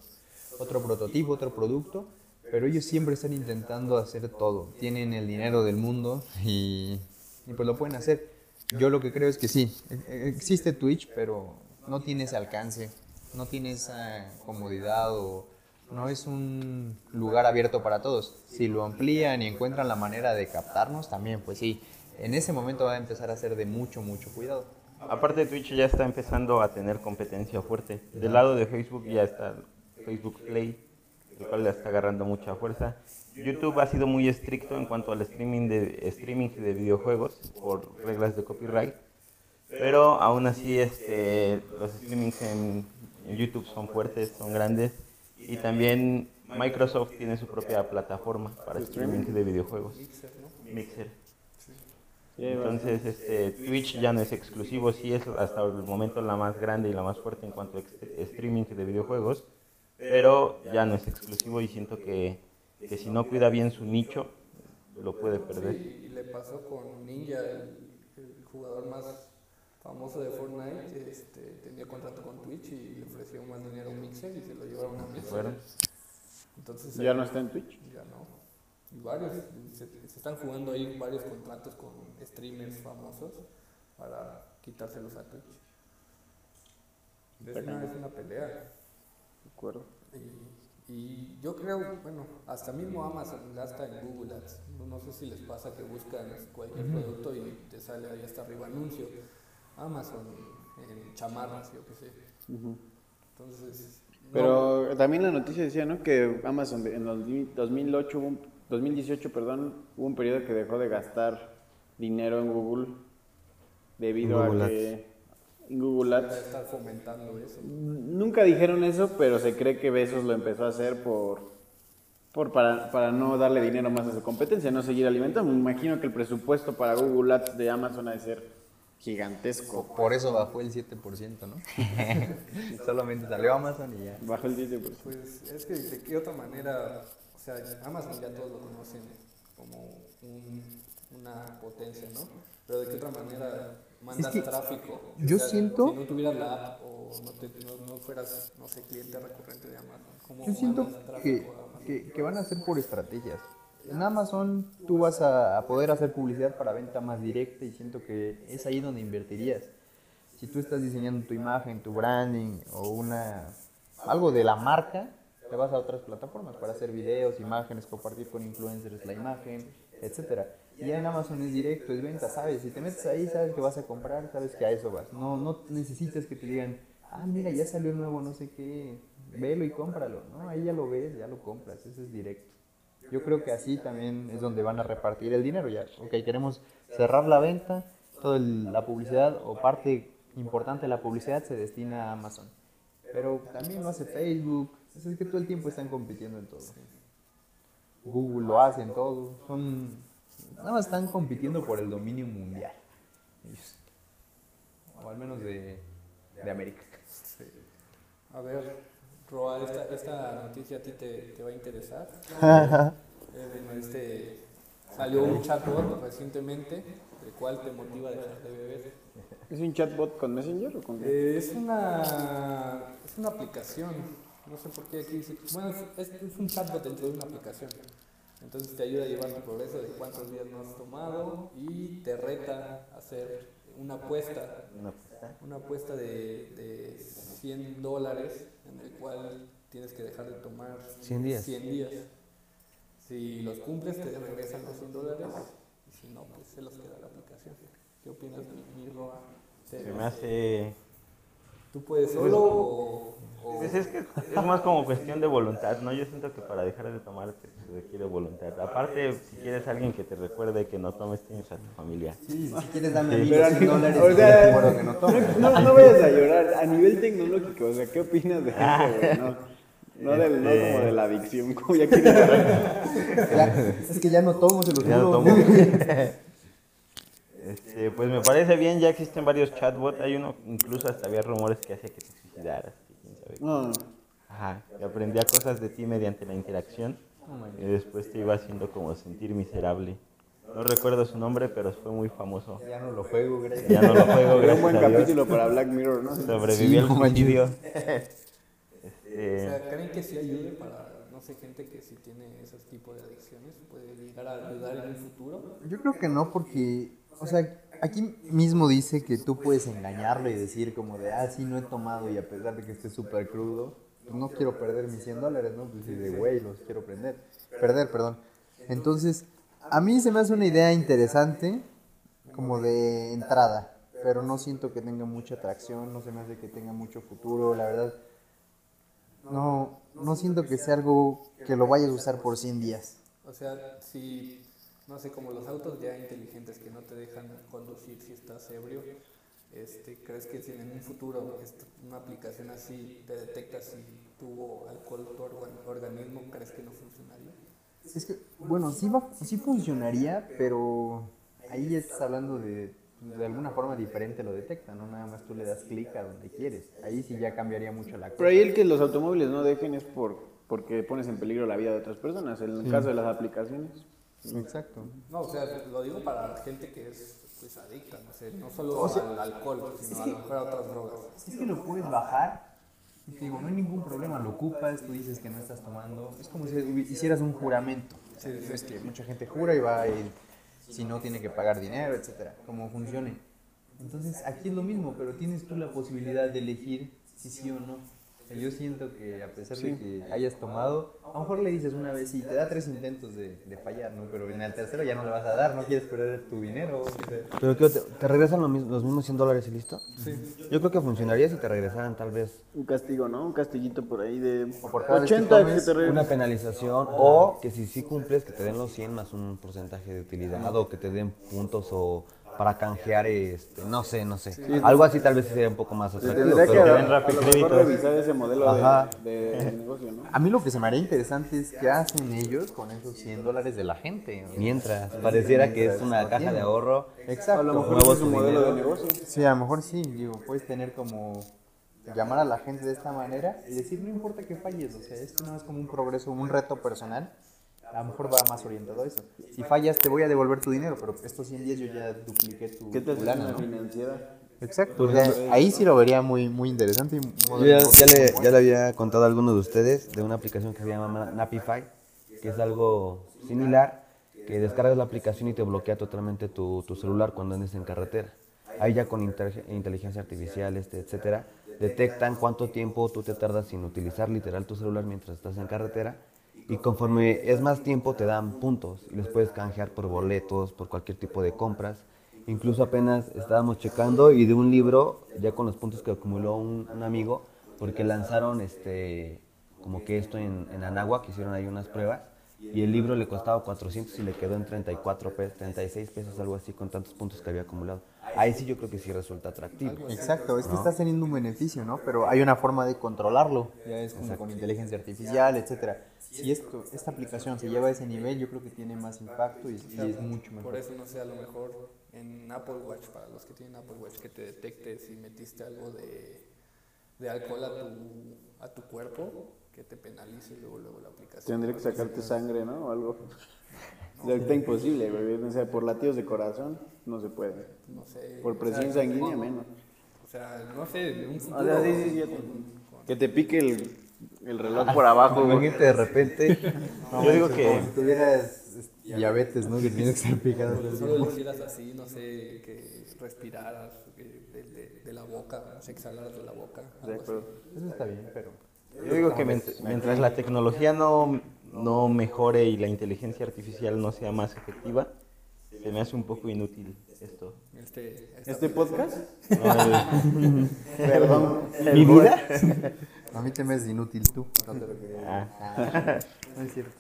otro prototipo, otro producto. Pero ellos siempre están intentando hacer todo. Tienen el dinero del mundo y, y pues lo pueden hacer. Yo lo que creo es que sí, existe Twitch, pero no tiene ese alcance, no tiene esa comodidad o, no es un lugar abierto para todos. Si lo amplían y encuentran la manera de captarnos, también, pues sí, en ese momento va a empezar a ser de mucho, mucho cuidado. Aparte Twitch ya está empezando a tener competencia fuerte. Del lado de Facebook ya está Facebook Play, el cual le está agarrando mucha fuerza. YouTube ha sido muy estricto en cuanto al streaming de streaming de videojuegos por reglas de copyright, pero aún así este, los streamings en, YouTube son fuertes, son grandes y también Microsoft tiene su propia plataforma para streaming de videojuegos, Mixer. Entonces, este, Twitch ya no es exclusivo, sí es hasta el momento la más grande y la más fuerte en cuanto a streaming de videojuegos, pero ya no es exclusivo y siento que, que si no cuida bien su nicho, lo puede perder. Sí, y le pasó con Ninja, el, el jugador más famoso de Fortnite, este, tenía contrato con Twitch y le ofreció más dinero a un Mixer y se lo llevaron a Mixer. Entonces, ¿Ya ahí- no está en Twitch? Ya no. Y varios, se, se están jugando ahí varios contratos con streamers famosos para quitárselos a Twitch. Es una, es una pelea. De acuerdo. Y, y yo creo, bueno, hasta mismo Amazon gasta en Google Ads. No, no sé si les pasa que buscan cualquier producto y te sale ahí hasta arriba anuncio. Amazon en chamarras, yo qué sé. Entonces, no, Pero también la noticia decía, ¿no? Que Amazon en los di- 2008, hubo un- 2018, perdón, hubo un periodo que dejó de gastar dinero en Google debido Google a que Google Ads estar fomentando eso. nunca dijeron eso, pero se cree que Besos lo empezó a hacer por, por para, para no darle dinero más a su competencia, no seguir alimentando. Me imagino que el presupuesto para Google Ads de Amazon ha de ser gigantesco. Por eso bajó el 7%, ¿no? Solamente salió Amazon y ya. Bajo el 10%. Pues es que de qué otra manera, o sea, Amazon ya todos lo conocen como un- una potencia, ¿no? Pero de qué otra manera mandas que tráfico. yo O sea, siento- Si no tuvieras la app o no, te- no- no fueras, no sé, cliente recurrente de Amazon, ¿cómo Yo siento que, que, que van a ser por estrategias. En Amazon tú vas a, a poder hacer publicidad para venta más directa y siento que es ahí donde invertirías. Si tú estás diseñando tu imagen, tu branding o una algo de la marca, te vas a otras plataformas para hacer videos, imágenes, compartir con influencers la imagen, etcétera. Y en Amazon es directo, es venta, sabes. Si te metes ahí, sabes que vas a comprar, sabes que a eso vas. No, no necesitas que te digan, ah, mira, ya salió el nuevo no sé qué, velo y cómpralo. No, ahí ya lo ves, ya lo compras, eso es directo. Yo creo que así también es donde van a repartir el dinero ya. Ok, queremos cerrar la venta, toda la publicidad o parte importante de la publicidad se destina a Amazon. Pero también lo hace Facebook, es que todo el tiempo están compitiendo en todo. Google lo hace en todo, son nada más están compitiendo por el dominio mundial. Ellos. O al menos de, de América. Sí. A ver, Roa, esta, esta noticia a ti te, te va a interesar. Eh, este, salió un chatbot recientemente, el cual te motiva a dejar de beber. ¿Es un chatbot con Messenger o con qué? Eh, es, una, es una aplicación, no sé por qué aquí dice, bueno, es, es un chatbot dentro de una aplicación. Entonces te ayuda a llevar tu progreso de cuántos días no has tomado y te reta a hacer una apuesta, Una apuesta. una apuesta de, de 100 dólares en el cual tienes que dejar de tomar 100 días. 100 días. Si los cumples te regresan los 100 dólares y si no, pues se los queda la aplicación. ¿Qué opinas, mi, mi? ¿Te- Se me hace... ¿Tú puedes solo o, o- Pues es que es más como cuestión de voluntad, ¿no? Yo siento que para dejar de tomar se requiere voluntad. Aparte, si quieres alguien que te recuerde que no tomes, tienes a tu familia. Sí, si quieres darme a mí Pero, 100 dólares, o yo sea, te juro que no tomo. No, no vayas a llorar. A nivel tecnológico, o sea, ¿qué opinas de eso, güey? No, no, del- no como de la adicción, como ya quieres es que ya no tomo, se los Ya no tomo. Este, pues me parece bien, ya existen varios chatbots. Hay uno, incluso hasta había rumores que hacía que te suicidaras. quién sabe Ajá, que aprendía cosas de ti mediante la interacción y después te iba haciendo como sentir miserable. No recuerdo su nombre, pero fue muy famoso. Ya no lo juego, gracias. Ya no lo juego, era un gracias buen a Dios. capítulo para Black Mirror, ¿no? Sobrevivió manches. suicidio. o Este, sea, ¿creen que sí ayude para, no sé, gente que sí tiene esos tipos de adicciones? ¿Puede llegar a ayudar en un futuro? Yo creo que no, porque, o sea, aquí mismo dice que tú puedes engañarlo y decir como de, ah, sí, no he tomado y a pesar de que esté súper crudo, no quiero perder mis 100 dólares, ¿no? Pues de güey, los quiero prender. Perder, perdón. Entonces, a mí se me hace una idea interesante, como de entrada, pero no siento que tenga mucha atracción, no se me hace que tenga mucho futuro, la verdad. No, no siento que sea algo que lo vayas a usar por 100 días. O sea, si, no sé, como los autos ya inteligentes que no te dejan conducir si estás ebrio, este, ¿crees que si en un futuro una aplicación así te detecta si tuvo alcohol tu organ- organismo, crees que no funcionaría? Es que, bueno, sí, va, sí funcionaría, pero ahí estás hablando de, de alguna forma diferente lo detecta, ¿no? Nada más tú le das clic a donde quieres. Ahí sí ya cambiaría mucho la cosa. Pero ahí el que los automóviles no dejen es por porque pones en peligro la vida de otras personas. En el caso de las aplicaciones. Exacto. No, o sea, lo digo para gente que es pues adicta, no sé, no solo al alcohol, sino a lo mejor a otras drogas. Es que lo puedes bajar y te digo, no hay ningún problema, lo ocupas, tú dices que no estás tomando. Es como si hicieras un juramento. Es que mucha gente jura y va y si no tiene que pagar dinero, etcétera, como funcione. Entonces aquí es lo mismo, pero tienes tú la posibilidad de elegir si sí o no. O Yo siento que a pesar de que hayas tomado, a lo mejor le dices una vez y te da tres intentos de, de fallar, ¿no? Pero en el tercero ya no le vas a dar, no quieres perder tu dinero. o sea. Pero ¿qué, te, te regresan los, mis- los mismos 100 dólares y listo. Yo creo que funcionaría si te regresaran tal vez Un castigo, ¿no? Un castillito por ahí de por cada vez que 80 que tomes, te re- una penalización o que si sí cumples que te den los 100 más un porcentaje de utilidad o que te den puntos o para canjear este no sé no sé algo así tal vez sería un poco más atractivo que pero- a, a lo mejor revisar ese modelo Ajá. de, de negocio, ¿no? A mí lo que se me haría interesante es qué hacen ellos con esos 100 dólares de la gente. mientras pareciera que es una caja de ahorro Exacto. A lo mejor es un modelo de negocio. Sí, a lo mejor sí, digo, puedes tener como llamar a la gente de esta manera y decir, no importa que falles, o sea, esto no es como un progreso, un reto personal, a lo mejor va más orientado a eso. Si fallas, te voy a devolver tu dinero, pero estos 100 días yo ya dupliqué tu, ¿Qué te. Exacto, o sea, ahí sí lo vería muy, muy interesante. y un Yo ya, le, muy ya le había contado a alguno de ustedes de una aplicación que se llama Napify, que es algo similar, que descargas la aplicación y te bloquea totalmente tu, tu celular cuando andes en carretera. Ahí ya con inteligencia artificial, este, etcétera, detectan cuánto tiempo tú te tardas sin utilizar literal tu celular mientras estás en carretera y conforme es más tiempo te dan puntos y los puedes canjear por boletos, por cualquier tipo de compras. Incluso apenas estábamos checando y de un libro, ya con los puntos que acumuló un, un amigo, porque lanzaron este como que esto en, en Anáhuac, que hicieron ahí unas pruebas, y el libro le costaba 400 y le quedó en 34 pesos, 36 pesos, algo así, con tantos puntos que había acumulado. Ahí sí yo creo que sí resulta atractivo. Exacto, es que estás teniendo un beneficio, ¿no? Pero hay una forma de controlarlo, ya es como con inteligencia artificial, etcétera. Si esto, esta aplicación se lleva a ese nivel, yo creo que tiene más impacto y, y es mucho mejor. Por eso no sé, a lo mejor en Apple Watch, para los que tienen Apple Watch, que te detecte si metiste algo de, de alcohol a tu, a tu cuerpo, que te penalice luego, luego la aplicación. Tendría que sacarte sangre, ¿no? O algo. Está imposible, güey. O sea, por latidos de corazón no se puede. No sé. Por o presión sea, sanguínea menos. O sea, no sé, de un futuro. O sea, sí, Que te pique el, el reloj por abajo. Imagínate de repente, Yo digo que Como si tuvieras diabetes, ¿no? Que tienes que estar picado. Solo lo hicieras así, no sé, que respiraras de, de- de la boca, no sé, exhalaras de la boca. Así. acuerdo. Eso está bien, pero... Yo digo que mient- mientras la tecnología no, no mejore y la inteligencia artificial no sea más efectiva, se me hace un poco inútil esto. Este, ¿Este podcast? No, el- Perdón. ¿Mi vida? A mí te me es inútil tú. No te lo quería. Ah, no es cierto.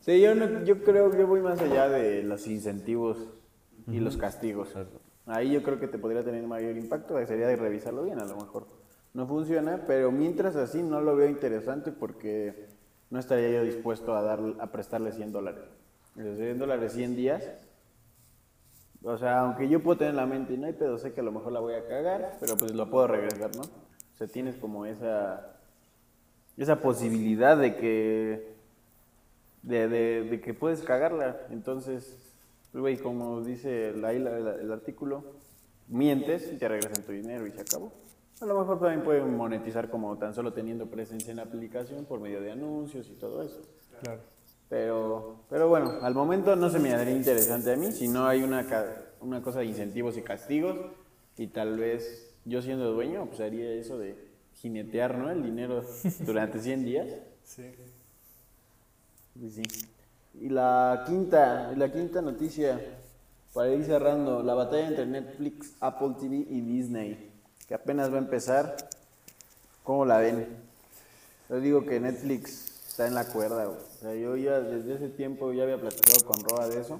Sí, yo, no- yo creo que voy más allá de los incentivos y los castigos. Ahí yo creo que te podría tener mayor impacto, sería de revisarlo bien a lo mejor. No funciona, pero mientras así no lo veo interesante porque no estaría yo dispuesto a, dar, a prestarle 100 dólares. Esos 100 dólares 100 días. O sea, aunque yo puedo tener en la mente, no hay pedo, sé que a lo mejor la voy a cagar, pero pues lo puedo regresar, ¿no? Sea, tienes como esa, esa posibilidad de que de, de, de que puedes cagarla. Entonces, pues, güey, como dice el, el artículo, mientes y te regresan tu dinero y se acabó. A lo mejor también pueden monetizar como tan solo teniendo presencia en la aplicación por medio de anuncios y todo eso. Claro. Pero, pero bueno, al momento no se me haría interesante a mí, si no hay una, una cosa de incentivos y castigos y tal vez yo siendo dueño, pues haría eso de, jinetear, ¿no? El dinero durante 100 días. Sí. Sí. Y la quinta, la quinta noticia, para ir cerrando, la batalla entre Netflix, Apple TV y Disney, que apenas va a empezar. ¿Cómo la ven? Yo digo que Netflix está en la cuerda, güey. O sea, yo ya desde ese tiempo ya había platicado con Roa de eso.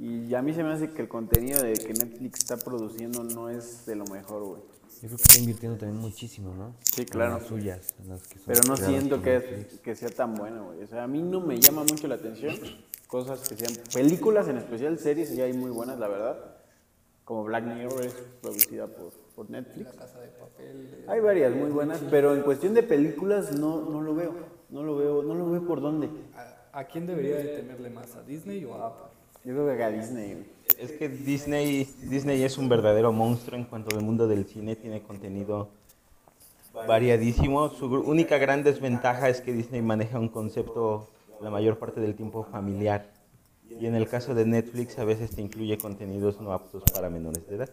Y a mí se me hace que el contenido de que Netflix está produciendo no es de lo mejor, güey. Yo creo que está invirtiendo también muchísimo, ¿no? Sí, En claro. las suyas. en las que son Pero no siento que, que sea tan bueno, güey. O sea, a mí no me llama mucho la atención cosas que sean películas, en especial series, y hay muy buenas, la verdad. Como Black Mirror es producida por, por Netflix. La casa de papel. eh, Hay varias muy buenas, pero en cuestión de películas no, no lo veo. No lo veo, no lo veo por dónde. ¿A, a quién debería de temerle más? ¿A Disney o a Apple? Yo creo que a Disney, güey. Es que Disney, Disney es un verdadero monstruo en cuanto al mundo del cine, tiene contenido variadísimo. Su única gran desventaja es que Disney maneja un concepto la mayor parte del tiempo familiar. Y en el caso de Netflix a veces te incluye contenidos no aptos para menores de edad.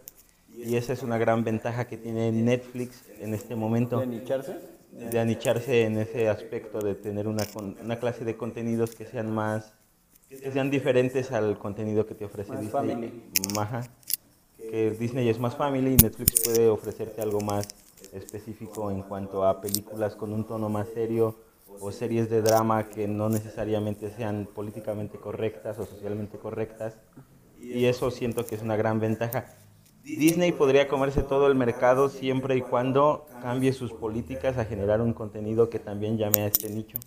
Y esa es una gran ventaja que tiene Netflix en este momento ¿De nicharse? de anicharse en ese aspecto de tener una, una clase de contenidos que sean más que sean diferentes al contenido que te ofrece Más Disney. family. Ajá. Que Disney es más family y Netflix puede ofrecerte algo más específico en cuanto a películas con un tono más serio o series de drama que no necesariamente sean políticamente correctas o socialmente correctas. Y eso siento que es una gran ventaja. Disney podría comerse todo el mercado siempre y cuando cambie sus políticas a generar un contenido que también llame a este nicho.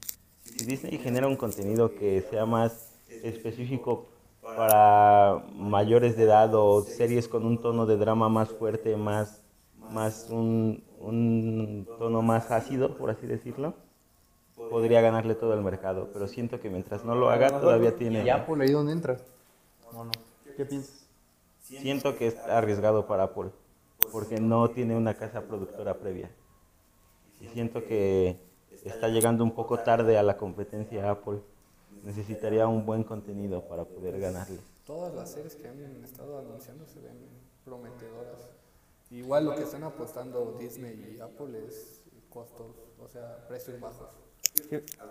Si Disney genera un contenido que sea más específico para mayores de edad o series con un tono de drama más fuerte, más, más un, un tono más ácido, por así decirlo, podría ganarle todo el mercado. Pero siento que mientras no lo haga, todavía tiene... ¿Y Apple ahí dónde entra? ¿O no? ¿Qué piensas? Siento que es arriesgado para Apple, porque no tiene una casa productora previa. Y siento que está llegando un poco tarde a la competencia Apple. Necesitaría un buen contenido para poder ganarle. Todas las series que han estado anunciando se ven prometedoras. Igual lo que están apostando Disney y Apple es costos, o sea, precios bajos.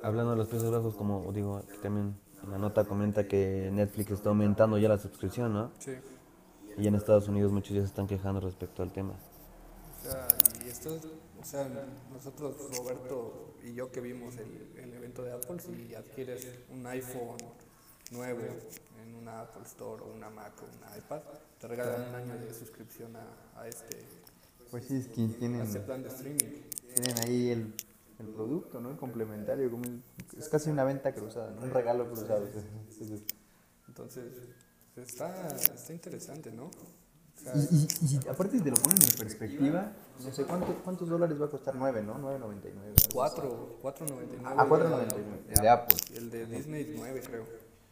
Hablando de los precios bajos, como digo, aquí también en la nota comenta que Netflix está aumentando ya la suscripción, ¿no? Sí. Y en Estados Unidos muchos ya se están quejando respecto al tema. O sea, y esto, es- o sea, nosotros, Roberto y yo que vimos el, el evento de Apple, si adquieres un iPhone nuevo en una Apple Store o una Mac o una iPad, te regalan un año de suscripción a, a este, Pues sí, es que tienen, este plan de streaming. tienen ahí el, el producto, ¿no? El complementario. como es, es casi una venta cruzada, ¿no? un regalo cruzado. Entonces, está, está interesante, ¿no? O sea, Y, y, y si aparte te lo ponen en perspectiva, no sé cuánto, cuántos dólares va a costar 9, ¿no? 9.99. cuatro, 4.99. Ah, 4.99, el de Apple. Y el de Disney 9, creo,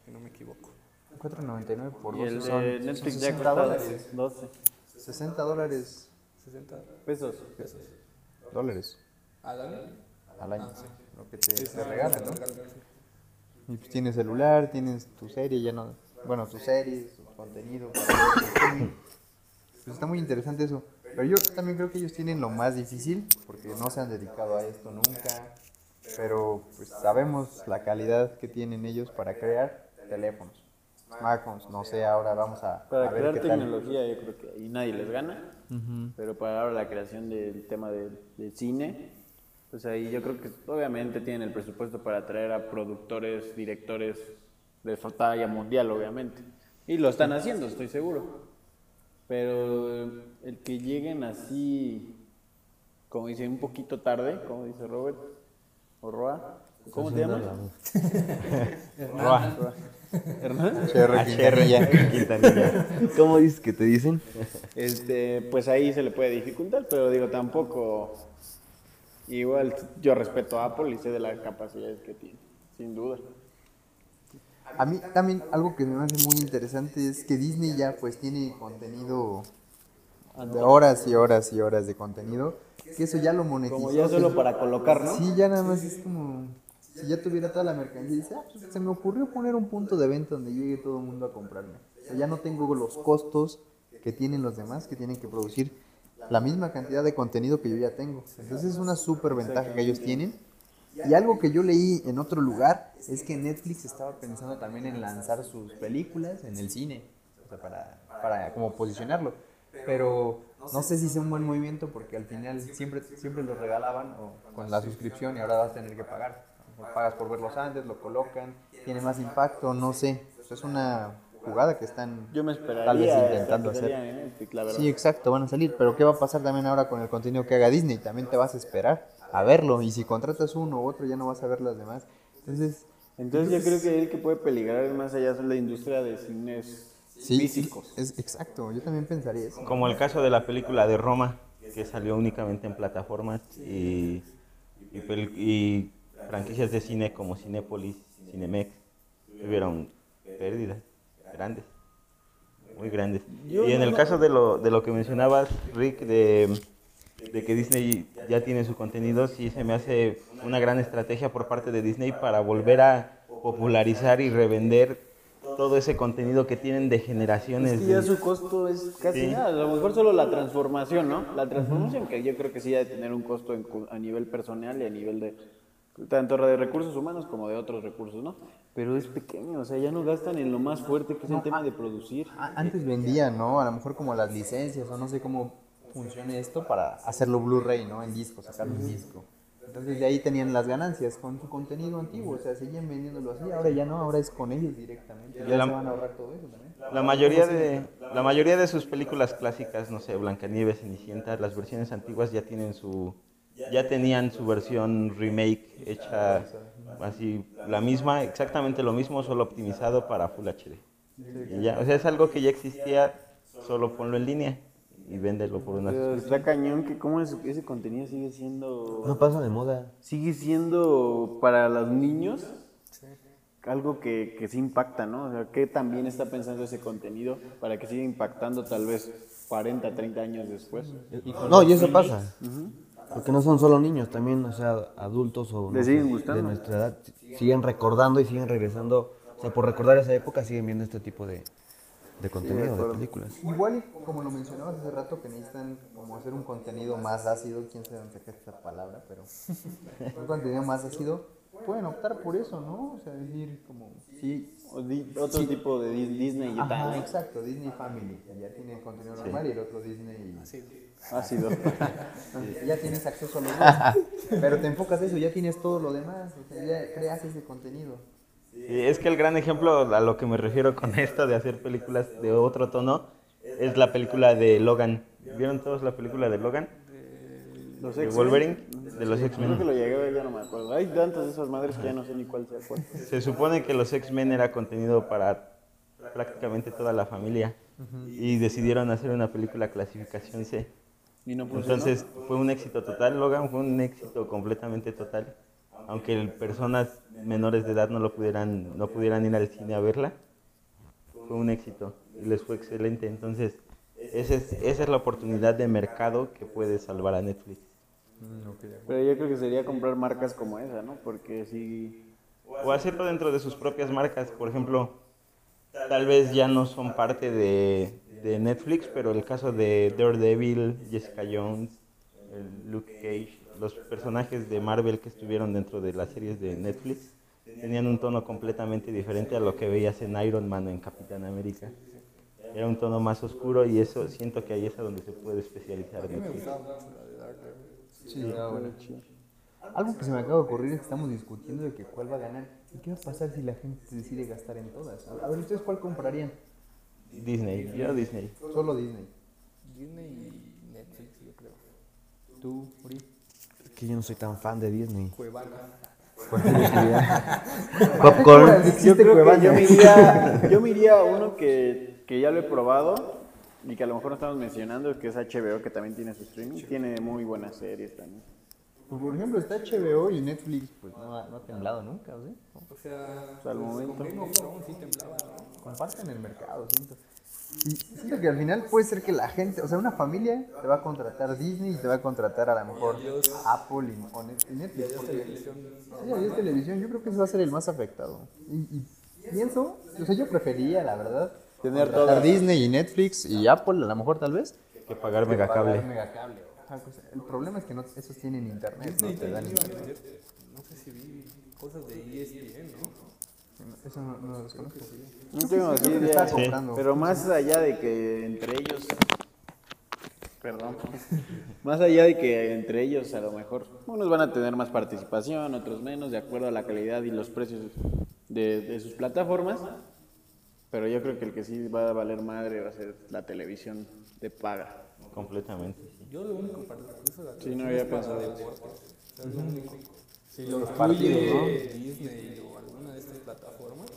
si no me equivoco. 4.99 por Y 12 el son, de son Netflix ya 60 cuesta dólares. 12 60 dólares 60 pesos. pesos. dólares ¿Al año? al año. Ah, sí. Lo que te, Sí, te sí, regalan, ¿no? sí. Y pues tienes celular, tienes tu serie, ya no. Bueno, tus series, tu contenido. para. Pues está muy interesante eso. Pero yo también creo que ellos tienen lo más difícil, porque no se han dedicado a esto nunca. Pero pues sabemos la calidad que tienen ellos para crear teléfonos, smartphones. No sé, ahora vamos a, Para a ver crear qué tal. tecnología yo creo que ahí nadie les gana. Pero para ahora la creación del tema del, del cine, pues ahí yo creo que obviamente tienen el presupuesto para traer a productores, directores de talla mundial, obviamente. Y lo están haciendo, estoy seguro. Pero el que lleguen así, como dice, un poquito tarde, como dice Robert, o Roa, ¿cómo te llamas? Roa. Roa. ¿Hernán? HR Quintanilla. Quintanilla. ¿Cómo dices que te dicen? Este, pues ahí se le puede dificultar, pero digo, tampoco. Igual yo respeto a Apple y sé de las capacidades que tiene, sin duda. A mí también algo que me hace muy interesante es que Disney ya pues tiene contenido de horas y horas y horas de contenido, que eso ya lo monetizó. Como ya solo para colocar, ¿no? Sí, ya nada más es como si ya tuviera toda la mercancía y dice, ah, pues, se me ocurrió poner un punto de venta donde llegue todo el mundo a comprarme. O sea, ya no tengo los costos que tienen los demás que tienen que producir la misma cantidad de contenido que yo ya tengo. Entonces es una súper ventaja que ellos tienen. Y algo que yo leí en otro lugar es que Netflix estaba pensando también en lanzar sus películas en el cine, o sea, para, para como posicionarlo. Pero no sé si sea un buen movimiento porque al final siempre, siempre lo regalaban o con la suscripción y ahora vas a tener que pagar. Pagas por verlos antes, lo colocan, tiene más impacto, no sé. Es una jugada que están Yo me esperaría. tal vez intentando hacer. Netflix, la verdad. Sí, exacto, van a salir. Pero ¿qué va a pasar también ahora con el contenido que haga Disney? También te vas a esperar a verlo. Y si contratas uno u otro, ya no vas a ver las demás. Entonces, Entonces yo creo que el que puede peligrar más allá es la industria de cines sí, físicos. Es, exacto, yo también pensaría eso. Como el caso de la película de Roma, que salió únicamente en plataformas y, y, pel- y franquicias de cine como Cinépolis, Cinemex, tuvieron pérdidas grandes, muy grandes. y en el caso de lo, de lo que mencionabas, Rick, de, de que Disney ya tiene su contenido, sí se me hace una gran estrategia por parte de Disney para volver a popularizar y revender todo ese contenido que tienen de generaciones. Es que de- ya su costo es casi Sí. nada. A lo mejor solo la transformación, ¿no? La transformación que yo creo que sí ha de tener un costo en a nivel personal y a nivel de tanto de recursos humanos como de otros recursos, ¿no? Pero es pequeño, o sea, ya no gastan en lo más fuerte que es el tema de producir. A- Antes vendían, ¿no? A lo mejor como las licencias o no sé cómo funcione esto para hacerlo Blu-ray, ¿no? En disco, sacarlo en disco. Entonces de ahí tenían las ganancias con su contenido antiguo, o sea, seguían vendiéndolo así, ahora ya no, ahora es con ellos directamente. Ya la- se van a ahorrar todo eso también. La mayoría de la mayoría de sus películas clásicas, no sé, Blancanieves, Cenicienta, las versiones antiguas ya tienen su ya tenían su versión remake hecha así la misma, exactamente lo mismo, solo optimizado para Full HD. Y ya, o sea, es algo que ya existía, solo ponlo en línea y véndelo por una Pero está cañón que cómo es- ese contenido sigue siendo No pasa de moda. sigue siendo para los niños algo que, que sí impacta, ¿no? O sea, ¿qué también está pensando ese contenido para que siga impactando tal vez 40, 30 años después? No, y eso pasa. Porque no son solo niños, también, o sea, adultos o no de nuestra edad siguen recordando y siguen regresando. O sea, por recordar esa época siguen viendo este tipo de, de contenido, de películas. Igual, y como lo mencionabas hace rato, que necesitan como hacer un contenido más ácido, quién sabe dónde saca esta palabra, pero un contenido más ácido, pueden optar por eso, ¿no? O sea, decir como, sí, O di- otro tipo de Dis- Disney y Ajá, tal. exacto, Disney Family, que ya tiene contenido normal y el otro Disney... Ácido. Ya tienes acceso a los dos, pero te enfocas eso, ya tienes todo lo demás, o sea, ya creas ese contenido. Y es que el gran ejemplo a lo que me refiero con esto de hacer películas de otro tono es la película de Logan. ¿Vieron todos la película de Logan? Los De X-Men. Wolverine, de los Creo que X-Men. lo llegué a ver, ya no me acuerdo. Hay tantas de esas madres que ya no sé ni cuál sea cuál. Se supone que los X-Men era contenido para prácticamente toda la familia y decidieron hacer una película clasificación C. Y no funcionó. Entonces fue un éxito total, Logan fue un éxito completamente total. Aunque personas menores de edad no lo pudieran, no pudieran ir al cine a verla, fue un éxito y les fue excelente. Entonces, esa es, esa es la oportunidad de mercado que puede salvar a Netflix. Pero yo creo que sería comprar marcas como esa, ¿no? Porque si... O hacerlo dentro de sus propias marcas. Por ejemplo, tal vez ya no son parte de, de Netflix, pero el caso de Daredevil, Jessica Jones, el Luke Cage, los personajes de Marvel que estuvieron dentro de las series de Netflix tenían un tono completamente diferente a lo que veías en Iron Man o en Capitán América. Era un tono más oscuro y eso siento que ahí es a donde se puede especializar Netflix. Sí. Algo que se me acaba de ocurrir es que estamos discutiendo de que cuál va a ganar. ¿Y qué va a pasar si la gente decide gastar en todas? A ver, ¿ustedes cuál comprarían? Disney, yo Disney. Solo Disney. Disney y Netflix, yo creo. ¿Tú, Uri? Es que yo no soy tan fan de Disney. Cuevana. Popcorn. Yo creo que yo me iría, yo me iría a uno que, que ya lo he probado y que a lo mejor no estamos mencionando, que es HBO, que también tiene su streaming. Tiene muy buenas series también. Pues, por ejemplo, está HBO y Netflix, pues no ha, no ha temblado nunca, ¿o sí? O sea, Pues, al momento. con Game of Thrones sí temblaba, ¿no? Comparten el mercado, siento. Y siento que al final puede ser que la gente, o sea, una familia te va a contratar Disney y te va a contratar a lo mejor Apple y, o Net- y Netflix. porque- Sí, adiós televisión, yo creo que ese va a ser el más afectado. Y, y pienso, o sea, yo preferiría, la verdad, Tener. Disney y Netflix y Apple, a lo mejor tal vez, que pagar Pagar megacable. Pues, el problema es que no, esos tienen internet, no te dan internet. no sé si vi cosas de ESPN, ¿no? Eso no, no lo desconozco. No tengo que idea. está comprando. Pero más allá de que entre ellos. Perdón. Más allá de que entre ellos a lo mejor unos van a tener más participación, otros menos, de acuerdo a la calidad y los precios de, de sus plataformas. Pero yo creo que el que sí va a valer madre va a ser la televisión de paga. Completamente. sí. Yo lo único para incluso la Sí, no había es pensado. deportes. O sea, es lo único. Si lo Los partidos, ¿no? Disney o alguna de estas plataformas,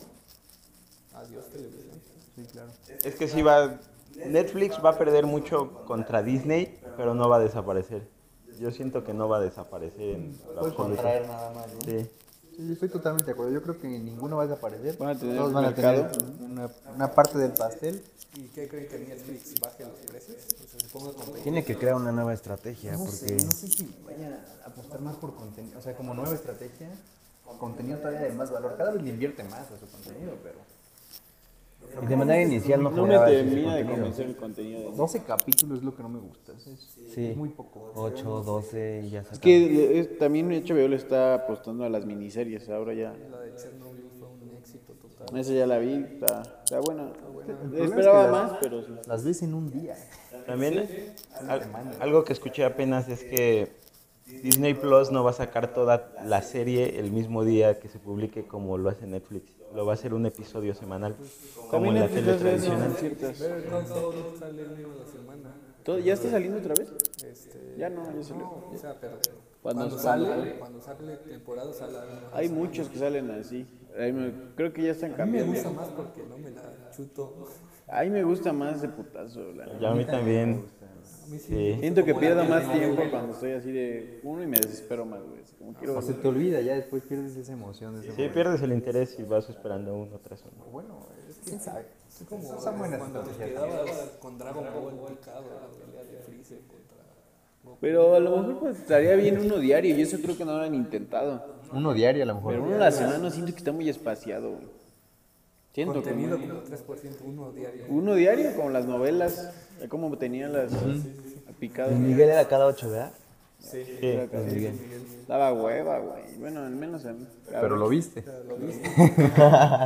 adiós televisión. Sí, claro. Es que sí va. Netflix va a perder mucho contra Disney, pero no va a desaparecer. Yo siento que no va a desaparecer en Puedes absoluto. contraer nada más, ¿no? Sí. Sí, estoy totalmente de acuerdo. Yo creo que ninguno va a desaparecer. Van a tener Todos van a tener una, una parte del pastel. ¿Y qué creen que Netflix baje los precios? O sea, se ponga competitivo. Tiene que crear una nueva estrategia No porque sé, no sé si vaya a apostar más por contenido. O sea, como nueva estrategia, contenido todavía de más valor. Cada vez le invierte más a su contenido, pero. De manera inicial no No me termina de contenido. convencer el contenido. de- 12 capítulos es lo que no me gusta. Es, es- Sí. es muy poco. 8, 12 y ya se Es que es- también HBO le está apostando a las miniseries. Ahora ya. La de Chernobyl fue un éxito total. Esa ya la vi. Está, está buena. Esperaba que las- más, pero sí. Las ves en un día. También al- algo que escuché apenas es que Disney Plus no va a sacar toda la serie el mismo día que se publique como lo hace Netflix. Lo va a hacer un episodio semanal, como en la tele tradicional. ¿Todo- ¿Ya está saliendo otra vez? Este, Ya no, ya salió. no, o sea, pero Cuando- cuando, sale, cuando sale temporada sale Hay muchos que salen así. Me- creo que ya están A mí me cambiando. gusta más porque no me la chuto. A mí me gusta más de putazo. la neta. Y a mí también. Sí. Sí. Siento que pierdo más tiempo cuando estoy así de uno y me desespero más, güey. Como quiero O se te olvida, ya después pierdes esa emoción. Sí, pierdes el interés y vas esperando uno tras uno. Bueno, es que quién sabe. Es como Son buenas cuando te quedabas con Dragon Ball picado, la pelea de Freezer contra. Pero a lo mejor pues, estaría bien uno diario y eso creo que no lo han intentado. Uno diario a lo mejor. Pero uno a la semana siento que está muy espaciado, güey. Siento que Contenido como 3%, uno diario. uno diario, como las novelas, ya como tenían las picadas. Miguel era cada 8, ¿verdad? Sí. Daba hueva, güey. Bueno, al menos a mí. Pero lo viste.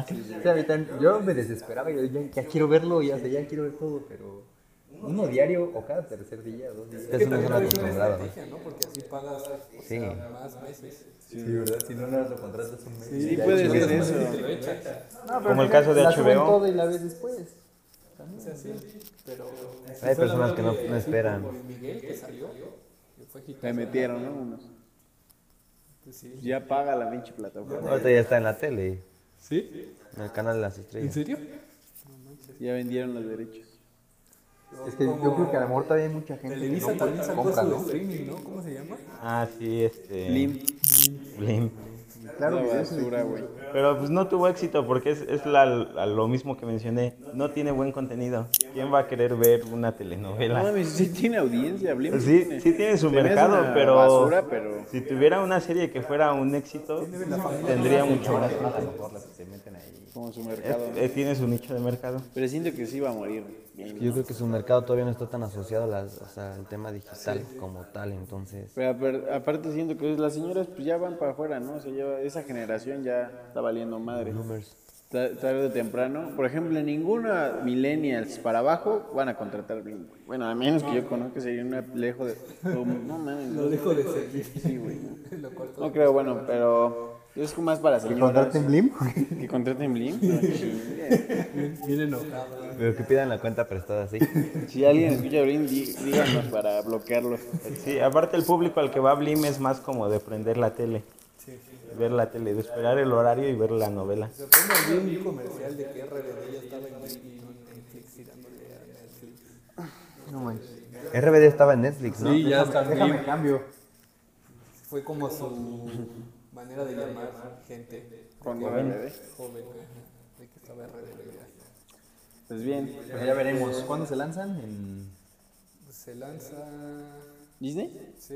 Sí, mí también- yo me desesperaba, yo ya, ya quiero verlo, ya, ya quiero ver todo, pero uno diario o cada tercer día, dos días. Es una zona Es una. ¿no? estrategia, ¿no? Porque así pagas Sí. más meses. Sí, ¿verdad? Si no, nada lo contratas un mes. Sí, puede ser eso. Lo. Como el caso de la HBO. todo y la ves después. O sea, sí, pero... Hay personas que no, no esperan. Miguel que salió, que fue hitazo. Me metieron, ¿no? Unos. Pues sí. Ya paga la pinche plataforma. Ahorita ya está en la tele, ¿Sí? en el canal de las ¿En estrellas. serio? Ya vendieron los derechos. Es que yo creo que a lo mejor todavía hay mucha gente Televisa que no también sacó compra, su ¿no? streaming, ¿no? ¿Cómo se llama? Ah, sí, este. Blim. Blim. Claro, Una basura, güey. Pero pues no tuvo éxito porque es, es la- la- lo mismo que mencioné. No tiene buen contenido. ¿Quién va a querer ver una No telenovela? mames, sí tiene audiencia, Blim. Sí, sí tiene su mercado, pero, basura, pero- si tuviera una serie que fuera un éxito, tendría mucho más. Como su mercado. Eh, tiene su nicho de mercado. Pero siento que sí va a morir. Bien. Yo creo que su mercado todavía no está tan asociado a las- o sea, al tema digital como tal, entonces... Pero apar- aparte siento que las señoras pues ya van para afuera, ¿no? O sea, ya esa generación ya está valiendo madre. Bloomers. Tarde o temprano. Por ejemplo, ninguna millennials para abajo van a contratar Blim. Bueno, a menos que yo conozca sería una lejos de... No, no mames. Lo dejo de seguir. Sí, güey. Lo corto. No creo, bueno, pero es más para ¿Que señoras. contraten Blim? ¿Que contraten Blim? No. Bien enojado. Pero que pidan la cuenta prestada, sí. si alguien escucha Blim, dí- díganos para bloquearlo. Sí, aparte el público al que va Blim es más como de prender la tele. Ver la tele, de esperar el horario y ver la novela. Repente vi un comercial de que RBD ya estaba en Netflix tirándole a Netflix. No manches. RBD estaba en Netflix, ¿no? Sí, ya está Déjame cambio. Fue como su manera de llamar gente. Cuando Joven, RBD. Joven, de que ya. Pues bien. Pues ya veremos. ¿Cuándo se lanzan? En... Se lanza... ¿Disney? Sí,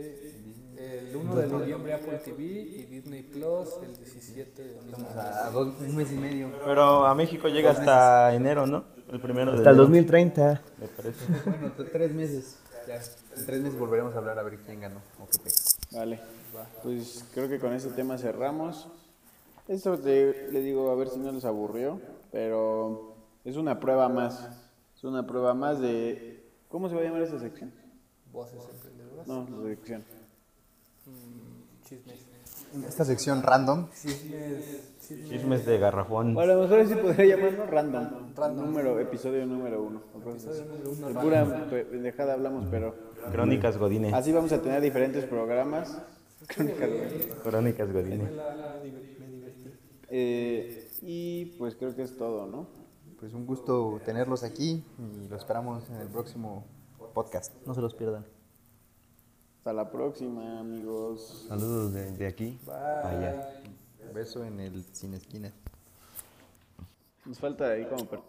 el 1 de noviembre Apple TV y Disney Plus el 17 de Estamos a dos, un mes y medio. Pero a México llega hasta enero, ¿no? El primero de Hasta el enero, 2030. me parece. Bueno, tres meses. Ya, en tres meses volveremos a hablar a ver quién ganó o qué. Vale. Pues creo que con ese tema cerramos. Esto te- le digo a ver si no les aburrió, pero es una prueba más. Es una prueba más de... ¿Cómo se va a llamar esta sección? Voces emprendedoras. No, la sección. Chismes. Esta sección random. Chismes. Chismes. Chismes de garrafón. O a lo mejor sí podría llamarlo random. Random. Número, episodio número uno. o cosas así. número uno, De pura pe- pendejada hablamos, pero Crónicas Godine. así vamos a tener diferentes programas. Crónicas, güey. Crónicas. Eh, y pues creo que es todo, ¿no? Pues un gusto tenerlos aquí y lo esperamos en el próximo podcast. No se los pierdan. Hasta la próxima, amigos. Saludos de, de aquí. para allá. Beso en el sin esquina. Nos falta ahí como per-